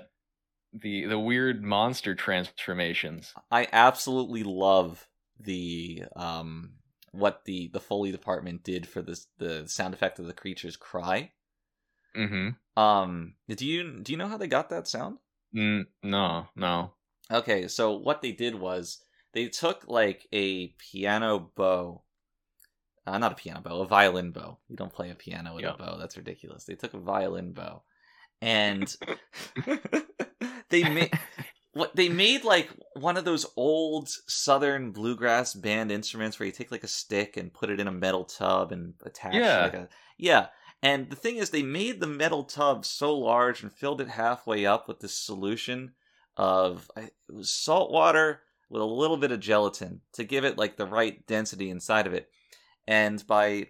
the the weird monster transformations? I absolutely love the um what the the Foley department did for this the sound effect of the creature's cry. Mm-hmm. Um, do you do you know how they got that sound? Mm, no, no. Okay, so what they did was they took like a piano bow. Uh, not a piano bow, a violin bow. You don't play a piano with Yeah. a bow. That's ridiculous. They took a violin bow, and they made what they made like one of those old southern bluegrass band instruments where you take like a stick and put it in a metal tub and attach Yeah. like a yeah. And the thing is, they made the metal tub so large and filled it halfway up with this solution of it was salt water with a little bit of gelatin to give it like the right density inside of it. And by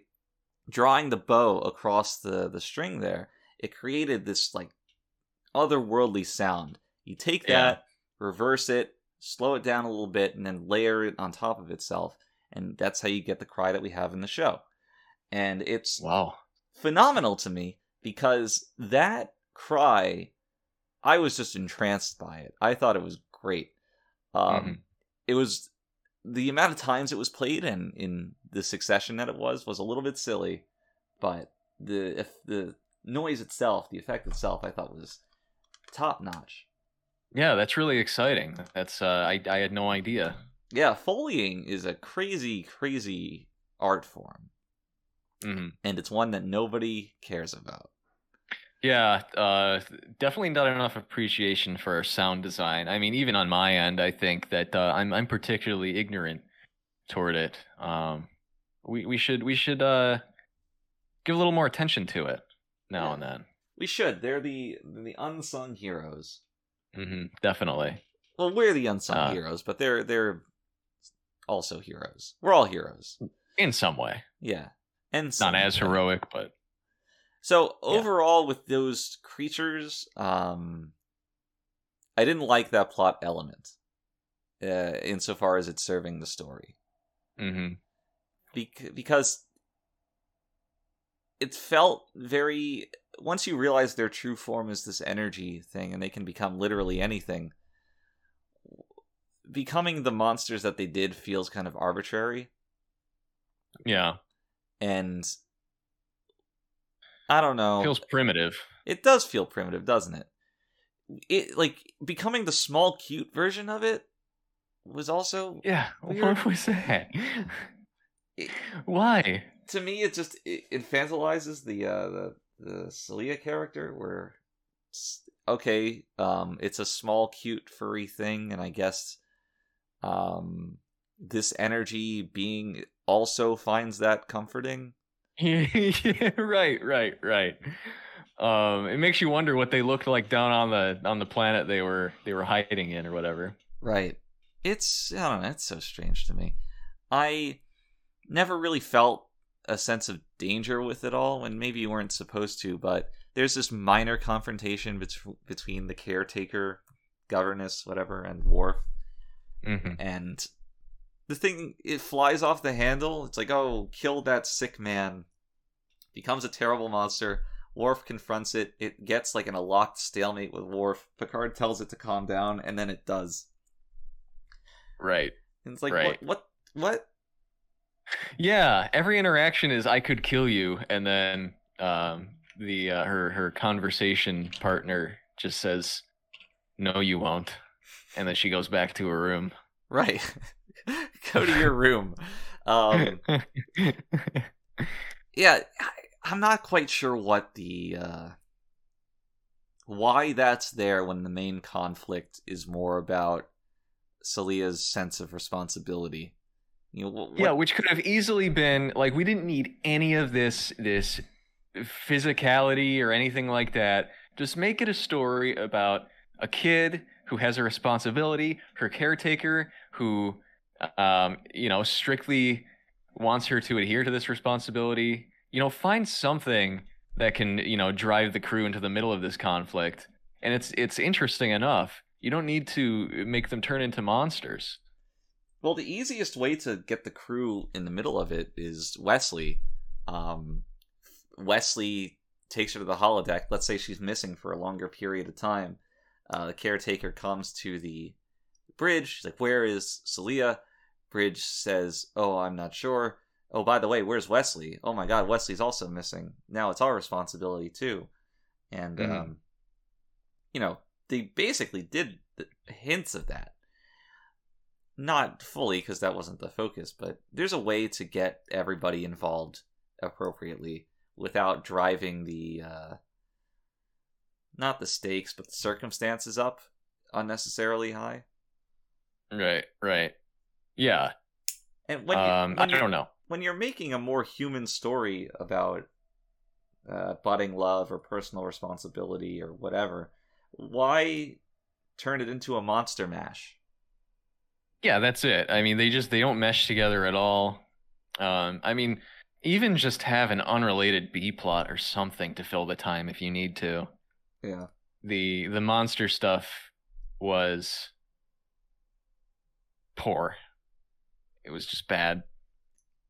drawing the bow across the the string there, it created this like otherworldly sound. You take Yeah. that, reverse it, slow it down a little bit, and then layer it on top of itself, and that's how you get the cry that we have in the show. And it's Wow. phenomenal to me because that cry, I was just entranced by it. I thought it was great. Um, Mhm. It was the amount of times it was played and in the succession that it was was a little bit silly, but the if the noise itself, the effect itself, I thought was top notch. Yeah, that's really exciting. That's uh, I I had no idea. Yeah, foleying is a crazy, crazy art form, hmm and it's one that nobody cares about. Yeah, uh, definitely not enough appreciation for sound design. I mean, even on my end, I think that uh, I'm I'm particularly ignorant toward it. Um, we we should we should uh, give a little more attention to it now Yeah. and then. We should. They're the the unsung heroes. hmm Definitely. Well, we're the unsung Uh. heroes, but they're they're also heroes. We're all heroes. In some way, Yeah, and not as heroic, but So Yeah. overall, with those creatures, um, I didn't like that plot element, uh, insofar as it's serving the story, hmm Bec- because it felt very. Once you realize their true form is this energy thing, and they can become literally anything. Becoming the monsters that they did feels kind of arbitrary. yeah, and I don't know. It feels primitive. it does feel primitive, doesn't it? It like becoming the small, cute version of it was also Yeah, Weird. what was that? It- Why? to me. It just it infantilizes the uh, the the Salia character. Where it's- okay, um, it's a small, cute, furry thing, and I guess um this energy being also finds that comforting. Yeah, right, right, right. Um, it makes you wonder what they looked like down on the on the planet they were they were hiding in or whatever. Right. It's I don't know, it's so strange to me. I never really felt a sense of danger with it all when maybe you weren't supposed to, but there's this minor confrontation bet- between the caretaker, governess, whatever, and Worf. hmm And the thing, it flies off the handle. It's like, oh, kill that sick man. Becomes a terrible monster. Worf confronts it. It gets like in a locked stalemate with Worf. Picard tells it to calm down, and then it does. Right. And it's like, Right. what? What? What? Yeah. Every interaction is I could kill you, and then um, the uh, her her conversation partner just says, "No, you won't," and then she goes back to her room. Right. Go to your room. Um, yeah, I'm not quite sure what the uh, why that's there when the main conflict is more about Salia's sense of responsibility. You know, what, Yeah, which could have easily been like we didn't need any of this this physicality or anything like that. Just make it a story about a kid who has a responsibility, her caretaker who um, you know, strictly wants her to adhere to this responsibility. You know, find something that can, you know, drive the crew into the middle of this conflict. And it's it's interesting enough. You don't need to make them turn into monsters. Well, the easiest way to get the crew in the middle of it is Wesley. Um, Wesley takes her to the holodeck. Let's say she's missing for a longer period of time. Uh, the caretaker comes to the bridge. She's like, "Where is Salia?" Bridge says, "Oh, I'm not sure." Oh, by the way, where's Wesley? Oh my God, Wesley's also missing. Now it's our responsibility too. And Mhm. um, you know, they basically did the hints of that not fully because that wasn't the focus but there's a way to get everybody involved appropriately without driving the uh not the stakes but the circumstances up unnecessarily high Right, right. Yeah. and when, you, um, I when you're don't know. When you're making a more human story about uh, budding love or personal responsibility or whatever why turn it into a monster mash Yeah, that's it. I mean, they just they don't mesh together at all. Um, I mean, even just have an unrelated B plot or something to fill the time if you need to. yeah The the monster stuff was poor. It was just bad.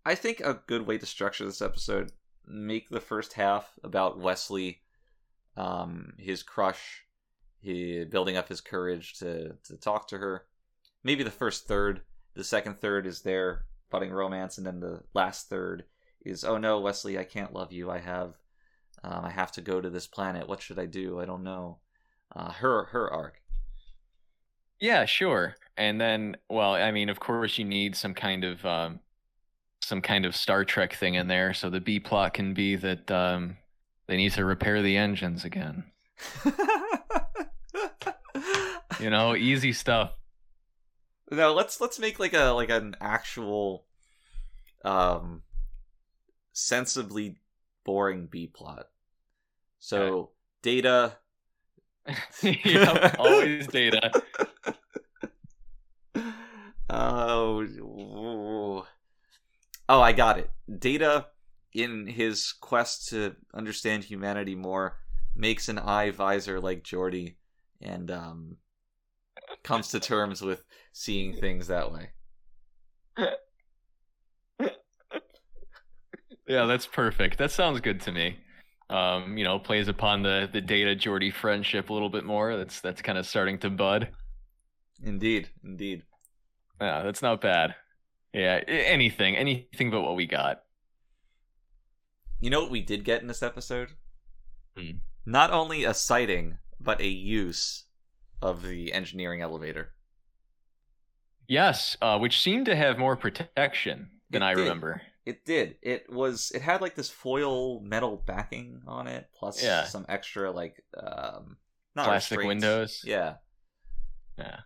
I think a good way to structure this episode make the first half about Wesley, um, his crush, he building up his courage to to talk to her. Maybe the first third, the second third is their budding romance, and then the last third is oh no, Wesley, I can't love you. I have, um, I have to go to this planet. What should I do? I don't know. Uh, her her arc. Yeah, sure. And then, well, I mean, of course, you need some kind of um, some kind of Star Trek thing in there. So the B plot can be that um, they need to repair the engines again. You know, easy stuff. No, let's let's make like a like an actual um sensibly boring B plot. So data yep, always data. Oh. Oh, I got it. Data, in his quest to understand humanity more, makes an eye visor like Geordi, and um, comes to terms with seeing things that way. Yeah, that's perfect. That sounds good to me. Um, you know, plays upon the the data Geordi friendship a little bit more. That's that's kind of starting to bud. Indeed, indeed. Yeah, that's not bad. Yeah, anything, anything but what we got. You know what we did get in this episode? Hmm. Not only a sighting, but a use of the engineering elevator. Yes, uh, which seemed to have more protection than It I did. remember. It did. It was. It had like this foil metal backing on it, plus Yeah. some extra like um, not Plastic windows. Yeah, Yeah.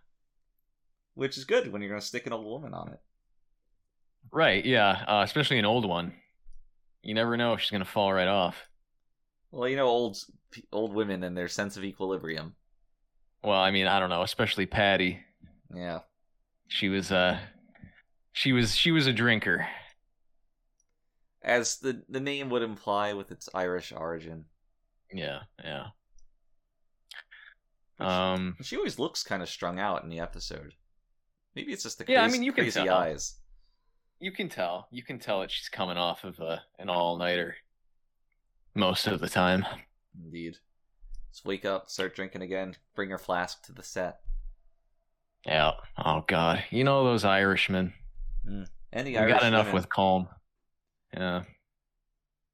which is good when you're gonna stick an old woman on it. Right. Yeah. Uh, especially an old one. You never know if she's gonna fall right off. Well, you know, old old women and their sense of equilibrium. Well, I mean, I don't know, especially Paddi. Yeah. She was uh she was she was a drinker. As the the name would imply with its Irish origin. Yeah, yeah. Which- Um She always looks kind of strung out in the episode. Maybe it's just the Yeah, I crazy, mean, you can crazy tell. eyes. You can tell. You can tell that she's coming off of uh, an all-nighter most of the time. Indeed. Just wake up, start drinking again, bring her flask to the set. Yeah. Oh god. You know those Irishmen. Any We Irish got enough women- with Colm. Yeah.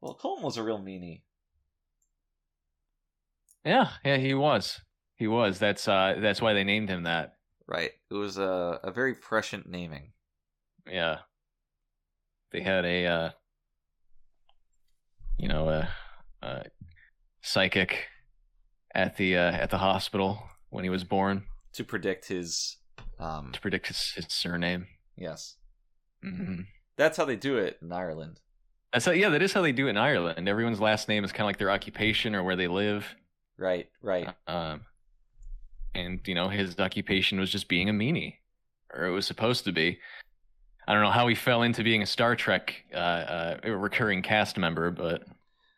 Well, Colm was a real meanie. Yeah, yeah, he was. He was. That's uh that's why they named him that. Right. It was a, a very prescient naming. Yeah. They had a uh you know, a, a psychic at the uh, at the hospital when he was born To predict his um to predict his, his surname. yes. hmm That's how they do it in Ireland. That's how, yeah, that is how they do it in Ireland. Everyone's last name is kind of like their occupation or where they live. Right, right. Um, and you know, his occupation was just being a meanie, or it was supposed to be. I don't know how he fell into being a Star Trek uh, uh, recurring cast member, but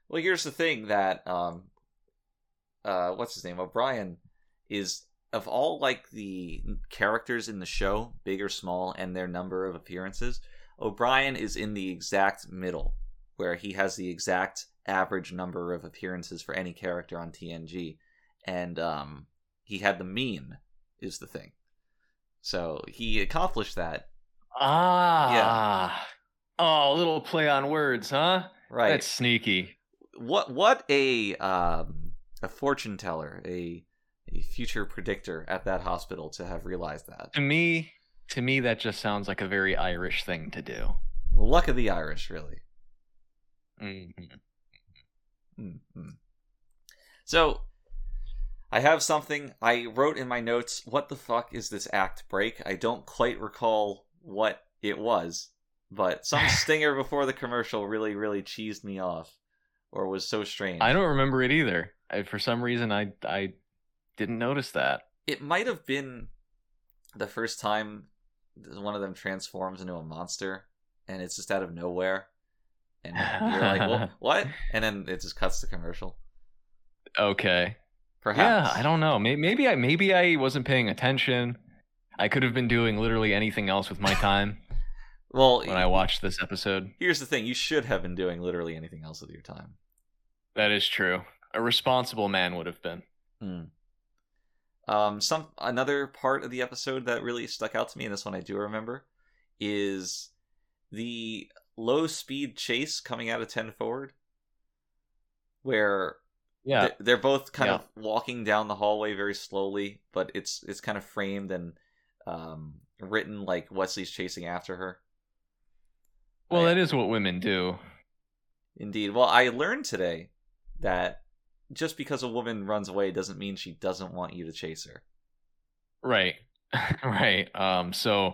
Well, here's the thing that um, uh, what's his name? O'Brien is of all like the characters in the show, big or small, and their number of appearances. O'Brien is in the exact middle, where he has the exact average number of appearances for any character on TNG, and um, he had the mean is the thing. So he accomplished that, ah, Yeah. oh, a little play on words, huh? right? That's sneaky. what what a um a fortune teller a a future predictor at that hospital to have realized that To me, to me, that just sounds like a very Irish thing to do. luck of the irish really Mhm. mm so i have something i wrote in my notes what the fuck is this act break i don't quite recall what it was but some stinger before the commercial really really cheesed me off or was so strange I don't remember it either. I, for some reason, I I didn't notice that. it might have been the first time one of them transforms into a monster and it's just out of nowhere and you're like well, what and then it just cuts to commercial Okay. perhaps Yeah, I don't know. Maybe I maybe I wasn't paying attention. I could have been doing literally anything else with my time well when I watched this episode. here's the thing you should have been doing literally anything else with your time That is true. A responsible man would have been. Hmm. um some another part of the episode that really stuck out to me and this one i do remember is the low speed chase coming out of 10 forward where Yeah. They're- they're both kind Yeah. of walking down the hallway very slowly, but it's it's kind of framed and um, written like Wesley's chasing after her. Well, I- that is what women do. Indeed. Well, I learned today that just because a woman runs away doesn't mean she doesn't want you to chase her. Right. right. Um. So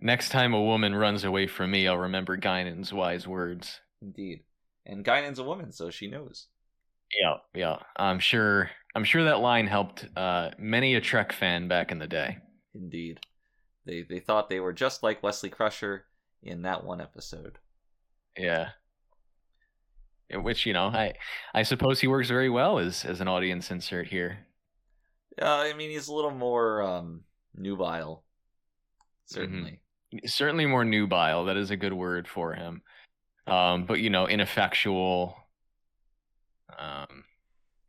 next time a woman runs away from me, I'll remember Guinan's wise words. Indeed. And Guinan's a woman, so she knows. Yeah. Yeah. I'm sure. I'm sure that line helped uh, many a Trek fan back in the day. Indeed. They they thought they were just like Wesley Crusher in that one episode. Yeah. In Which you know, I I suppose he works very well as as an audience insert here. Yeah, I mean he's a little more um nubile. Certainly. Certainly more nubile. That is a good word for him. Um, but you know, ineffectual, um,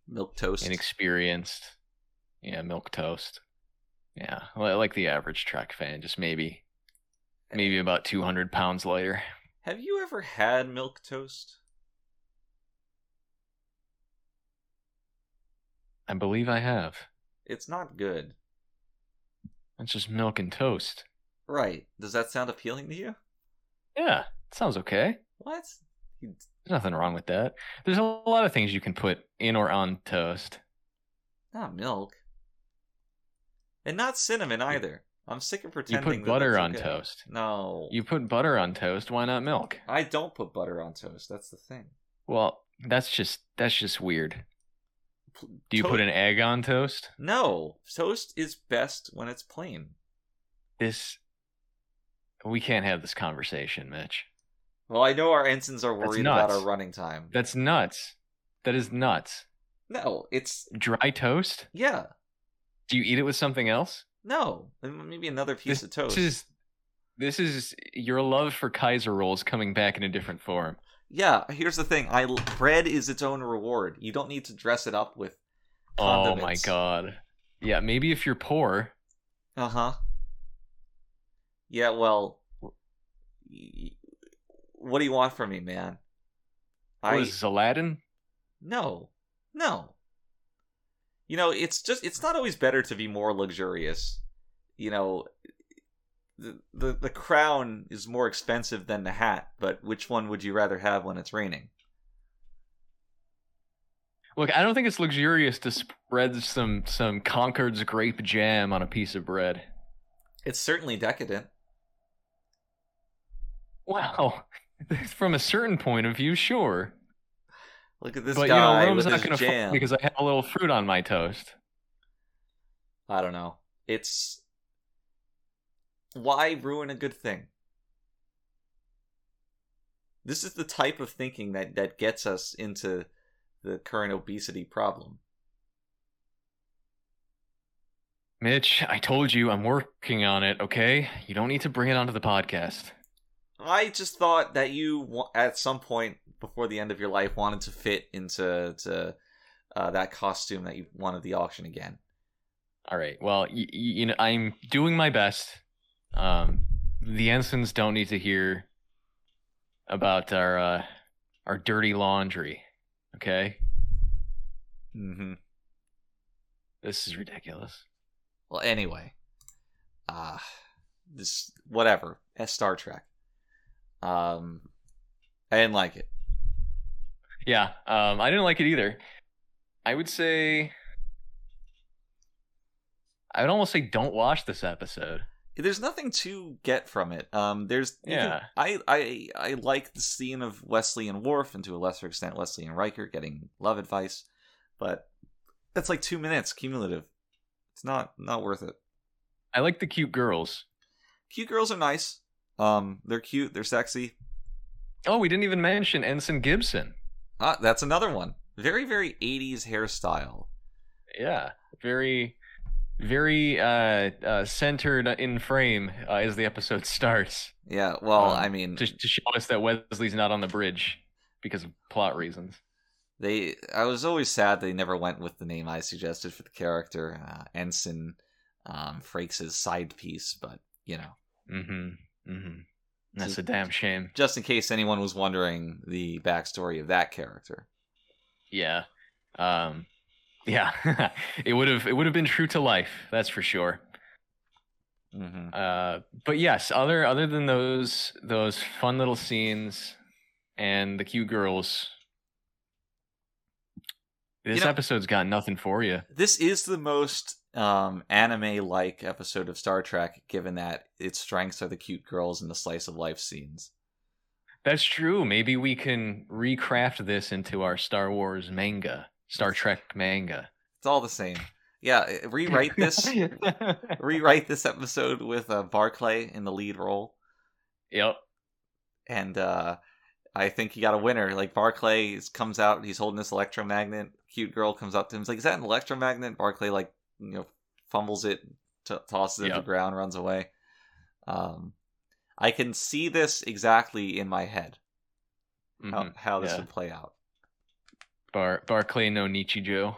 Milk toast. inexperienced. Yeah, milk toast. Yeah, li- like the average Trek fan, just maybe, maybe about two hundred pounds lighter. Have you ever had milk toast? I believe I have. It's not good. It's just milk and toast. Right. Does that sound appealing to you? Yeah, sounds okay. What? There's nothing wrong with that. There's a lot of things you can put in or on toast. Not milk. And not cinnamon either. I'm sick of pretending. You put butter on okay. toast. No. You put butter on toast. Why not milk? I don't put butter on toast. That's the thing. Well, that's just that's just weird. Do you To- put an egg on toast? No, toast is best when it's plain. This. We can't have this conversation, Mitch. Well, I know our ensigns are worried about our running time. That's nuts. That is nuts. No, it's Dry toast? yeah. Do you eat it with something else? No, maybe another piece this, of toast. This is this is your love for Kaiser rolls coming back in a different form. Yeah, here's the thing. I bread is its own reward. You don't need to dress it up with Condiments. Oh my god. Yeah, maybe if you're poor. Uh huh. Yeah, well, what do you want from me, man? What I is this, Aladdin? no, no. You know, it's just it's not always better to be more luxurious. You know, the the the crown is more expensive than the hat, but which one would you rather have when it's raining? Look, I don't think it's luxurious to spread some some Concord's grape jam on a piece of bread. It's certainly decadent. Wow. From a certain point of view, sure. Look at this but you know, guy Rome's with not going to jam. because I have a little fruit on my toast. I don't know. It's why ruin a good thing? This is the type of thinking that that gets us into the current obesity problem. Mitch, I told you I'm working on it, okay? You don't need to bring it onto the podcast. I just thought that you at some point before the end of your life wanted to fit into to uh, that costume that you won at the auction again. All right. Well, y- y- you know, I'm doing my best. Um, the ensigns don't need to hear about our uh, our dirty laundry. Okay, Mm-hmm. this is ridiculous. Well, anyway, uh this whatever. As Star Trek. Um, I didn't like it. Yeah, um, I didn't like it either. I would say, I would almost say, don't watch this episode. There's nothing to get from it. Um, there's you can- Yeah. I I I like the scene of Wesley and Worf, and to a lesser extent Wesley and Riker getting love advice, but that's like two minutes cumulative. It's not not worth it. I like the cute girls. Cute girls are nice. Um, they're cute. They're sexy. Oh, we didn't even mention Ensign Gibson. Ah, that's another one. Very very 80s hairstyle. Yeah, very, very uh, uh, centered in frame uh, as the episode starts. Yeah. Well, Um, I mean, to, to show us that Wesley's not on the bridge because of plot reasons. They, I was always sad they never went with the name I suggested for the character, uh, Ensign um, Frakes' side piece. But you know, Mm-hmm. Mm-hmm. That's a damn shame. just in case anyone was wondering the backstory of that character. Yeah. Um. Yeah. it would have. It would have been true to life. That's for sure. hmm Uh. But yes. Other other than those those fun little scenes and the cute girls. This know- episode's got nothing for you. This is the most um, anime-like episode of Star Trek, given that its strengths are the cute girls and the slice of life scenes. That's true. Maybe we can recraft this into our Star Wars manga, Star Trek manga. It's all the same. Yeah, eh, rewrite this. rewrite this episode with uh, Barclay in the lead role. yep. and uh I think he got a winner. Like Barclay comes out, he's holding this electromagnet. Cute girl comes up to him, he's like, "Is that an electromagnet?" Barclay like you know fumbles it, t- tosses it to the ground, runs away. Um, I can see this exactly in my head how, Mhm. how this Yeah. would play out. Bar Barclay no Nichijou.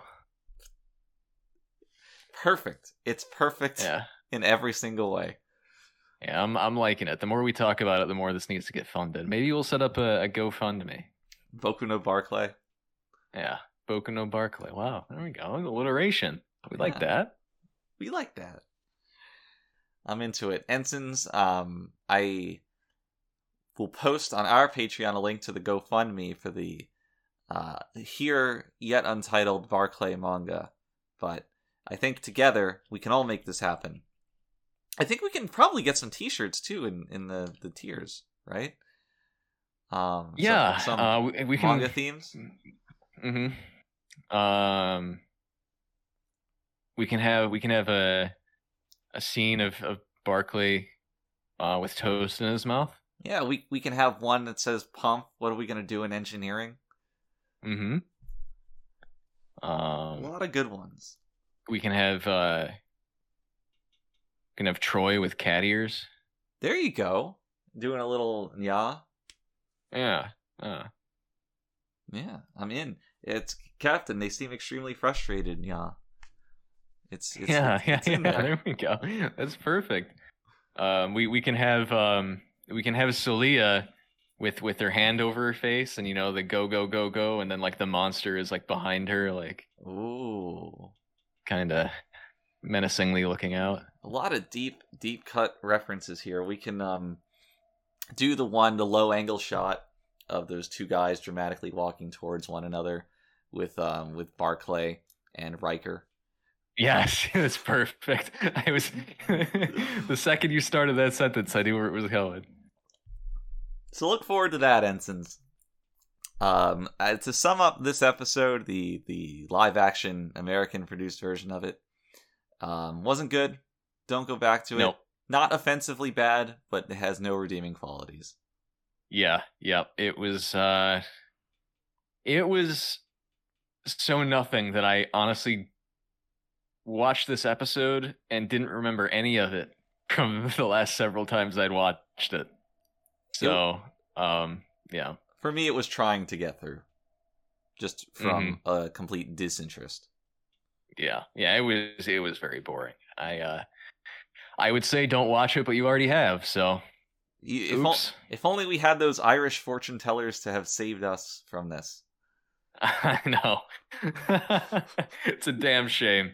Perfect. It's perfect Yeah. in every single way. Yeah, I'm I'm liking it. The more we talk about it, the more this needs to get funded. Maybe we'll set up a, a GoFundMe. Boku no Barclay. Yeah. Boku no Barclay. Wow. There we go. Alliteration. We like that. we like that. I'm into it. Ensigns, um, I will post on our Patreon a link to the GoFundMe for the uh, here yet untitled Barclay manga. But I think together we can all make this happen. I think we can probably get some T-shirts too in in the the tiers, right? Um, Yeah. some, uh, we, we can. manga themes. hmm Um, we can have we can have a a scene of of Barclay uh, with toast in his mouth. Yeah, we we can have one that says pump. What are we gonna do in engineering? Mm-hmm. A Um, lot of good ones. we can have uh, can have Troi with cat ears. There you go. Doing a little yeah. Yeah. Uh, Yeah, I'm in. It's Captain. They seem extremely frustrated. Yeah. It's, it's yeah, it's, yeah, it's yeah. there. There we go. That's perfect. Um, we we can have um, we can have Salia with with her hand over her face, and you know the go go go go, and then like the monster is like behind her, like Ooh, kind of menacingly looking out. a lot of deep, deep cut references here. We can um do the one, the low angle shot of those two guys dramatically walking towards one another with um with Barclay and Riker. Yes, it's perfect. I was the second you started that sentence, I knew where it was going. So look forward to that, ensigns. Um, uh, to sum up this episode, the the live action American produced version of it um, wasn't good. Don't go back to it. Nope. Not offensively bad, but it has no redeeming qualities. Yeah, yep. It was uh it was so nothing that I honestly watched this episode and didn't remember any of it from the last several times I'd watched it. So, um yeah. For me, it was trying to get through, just from Mm-hmm. a complete disinterest. Yeah. Yeah, it was it was very boring. I uh I would say don't watch it, but you already have, so You- If, o- if only we had those Irish fortune tellers to have saved us from this. I know. it's a damn shame.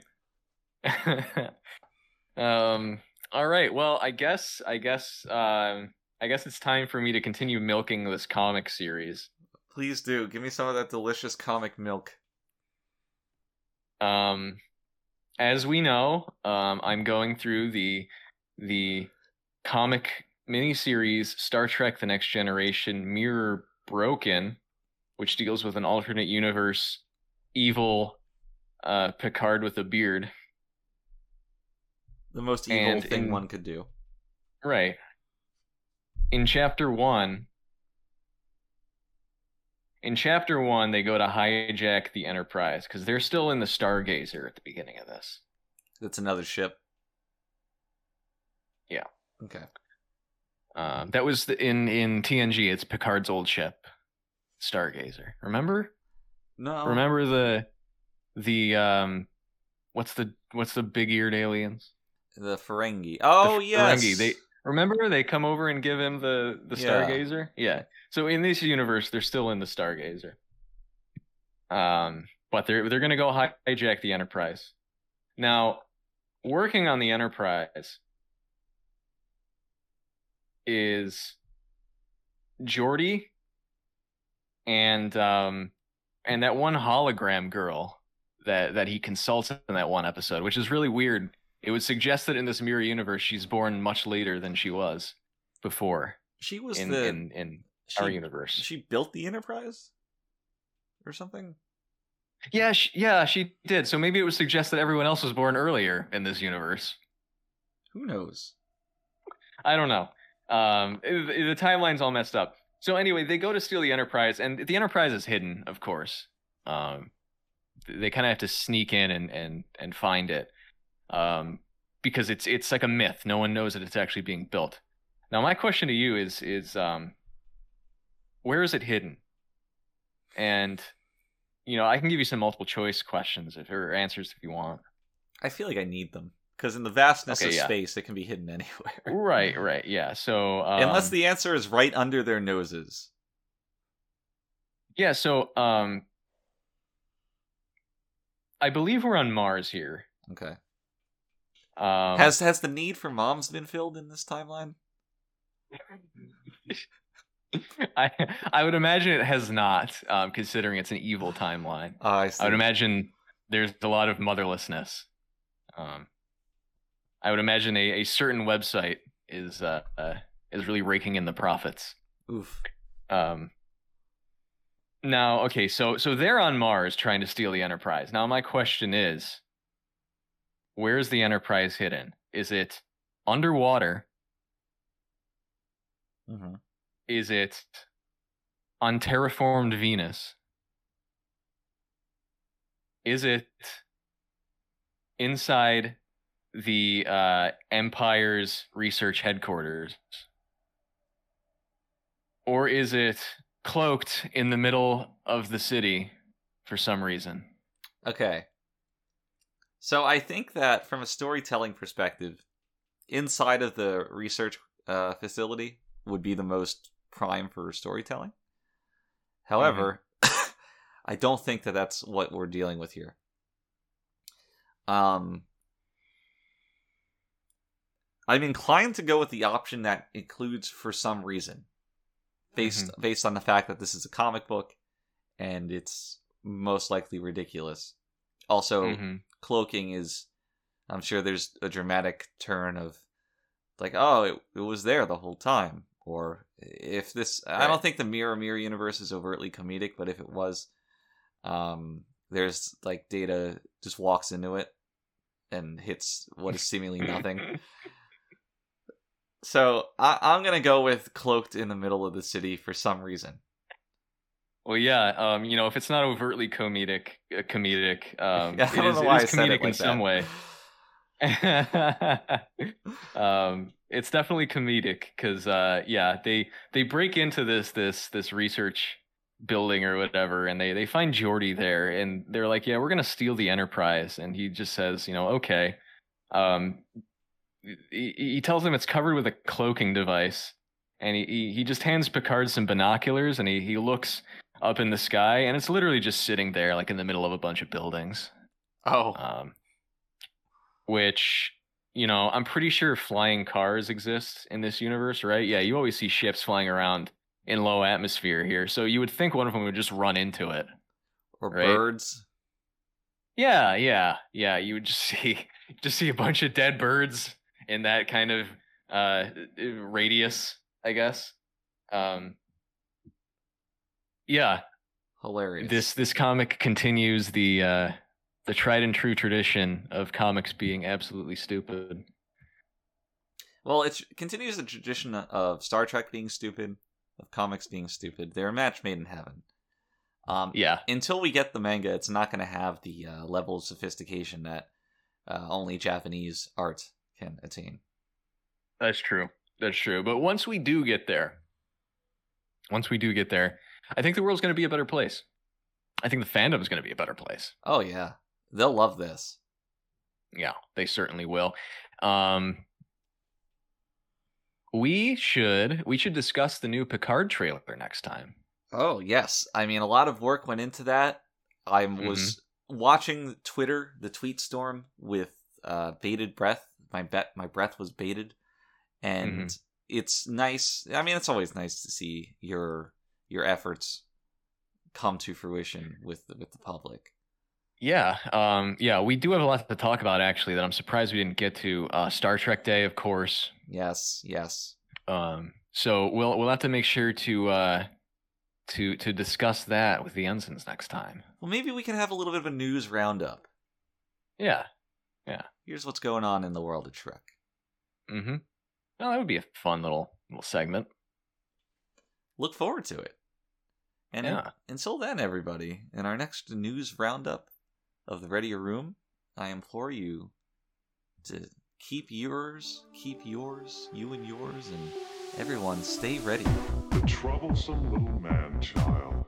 um all right. Well, I guess I guess um I guess it's time for me to continue milking this comic series. Please do give me some of that delicious comic milk. Um as we know, um I'm going through the the comic miniseries Star Trek The Next Generation Mirror Broken, which deals with an alternate universe evil uh Picard with a beard. The most evil And thing in- one could do. Right. In chapter one, in chapter one, they go to hijack the Enterprise because they're still in the Stargazer at the beginning of this. That's another ship. Yeah. Okay. Um, that was the, in in TNG. It's Picard's old ship, Stargazer. Remember? No. Remember the the um, what's the what's the big eared aliens? The Ferengi? Oh the yes. Ferengi. They remember they come over and give him the the Yeah. Stargazer. Yeah. So in this universe, they're still in the Stargazer. Um, but they're they're gonna go hijack the Enterprise. Now, working on the Enterprise is Geordi and um and that one hologram girl that that he consults in that one episode, which is really weird. It would suggest that in this mirror universe, she's born much later than she was before she was in the in, in she, our universe. She built the Enterprise, or something. yeah, she, yeah, she did. So maybe it would suggest that everyone else was born earlier in this universe. Who knows? I don't know. Um, the timeline's all messed up. So anyway, they go to steal the Enterprise, and the Enterprise is hidden, of course. Um, they kind of have to sneak in and and and find it, um, because it's it's like a myth. No one knows that it's actually being built. Now, my question to you is is um, where is it hidden? And you know, I can give you some multiple choice questions if or answers if you want. I feel like I need them because in the vastness Okay, of yeah. space, it can be hidden anywhere. Right, right, yeah. So um, Unless the answer is right under their noses. Yeah, so um I believe we're on Mars here. Okay. Um has has the need for moms been filled in this timeline? I I would imagine it has not, um, considering it's an evil timeline. Oh, I. I would imagine there's a lot of motherlessness. Um I would imagine a, a certain website is uh, uh is really raking in the profits. Oof. Um Now, okay, so so they're on Mars trying to steal the Enterprise. Now, my question is, where's the Enterprise hidden? Is it underwater? Mm-hmm. Is it on terraformed Venus? Is it inside the uh, Empire's research headquarters? Or is it cloaked in the middle of the city for some reason? Okay. So I think that from a storytelling perspective, inside of the research uh, facility would be the most prime for storytelling. However, I don't think that that's what we're dealing with here. Um, I'm inclined to go with the option that includes for some reason, based based on the fact that this is a comic book, and it's most likely ridiculous. Also, Mhm. Cloaking is, I'm sure there's a dramatic turn of, like, oh, it, it was there the whole time, or if this, I don't think the Mirror Mirror universe is overtly comedic, but if it was, um, there's like Data just walks into it and hits what is seemingly nothing. So I, I'm gonna go with cloaked in the middle of the city for some reason. Well, yeah, um, you know, if it's not overtly comedic, uh, comedic, um, Yeah, it is, it is said it comedic in like some way. um, it's definitely comedic because, uh, yeah, they they break into this this this research building or whatever, and they they find Geordi there, and they're like, "Yeah, we're gonna steal the Enterprise," and he just says, "You know, okay." Um, he, he tells them it's covered with a cloaking device, and he, he he just hands Picard some binoculars, and he he looks up in the sky, and it's literally just sitting there, like in the middle of a bunch of buildings. Oh, Um, which you know, I'm pretty sure flying cars exist in this universe, right? Yeah, you always see ships flying around in low atmosphere here, so you would think one of them would just run into it. or right. birds. Yeah, yeah, yeah. You would just see just see a bunch of dead birds in that kind of uh radius, I guess. Um Yeah, Hilarious. this this comic continues the uh the tried and true tradition of comics being absolutely stupid. Well, it continues the tradition of Star Trek being stupid, of comics being stupid. They're a match made in heaven. Um, Yeah. Until we get the manga, it's not going to have the uh, level of sophistication that uh, only Japanese art can attain. That's true. That's true. But once we do get there, once we do get there, I think the world's going to be a better place. I think the fandom's going to be a better place. Oh yeah, they'll love this. Yeah, they certainly will. Um, we should we should discuss the new Picard trailer next time. Oh yes, I mean a lot of work went into that. I was watching Twitter, the tweet storm with uh, bated breath. My bet, my breath was bated, and it's nice. I mean, it's always nice to see your your efforts come to fruition with the, with the public. Yeah, um, yeah, we do have a lot to talk about actually. That I'm surprised we didn't get to. Uh, Star Trek Day, of course. Yes, yes. Um, so we'll we'll have to make sure to uh, to to discuss that with the ensigns next time. Well, maybe we can have a little bit of a news roundup. Yeah. Yeah. Here's what's going on in the world of Trek. Mm-hmm. Well, that would be a fun little little segment. Look forward to it. And Yeah. until then, everybody, in our next news roundup of the Readier Room, I implore you to keep yours, keep yours, you and yours, and everyone stay ready. The troublesome little man child.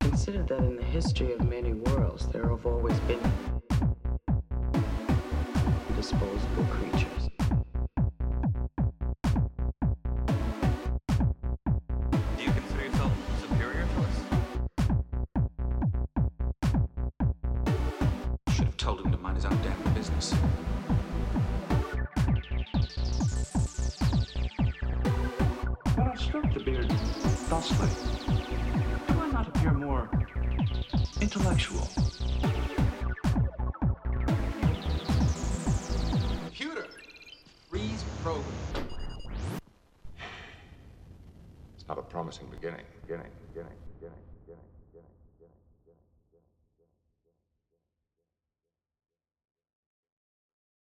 Consider that in the history of many worlds, there have always been disposable creatures. Do I not appear more intellectual? Computer, freeze program. It's not a promising beginning, beginning, beginning, beginning, beginning.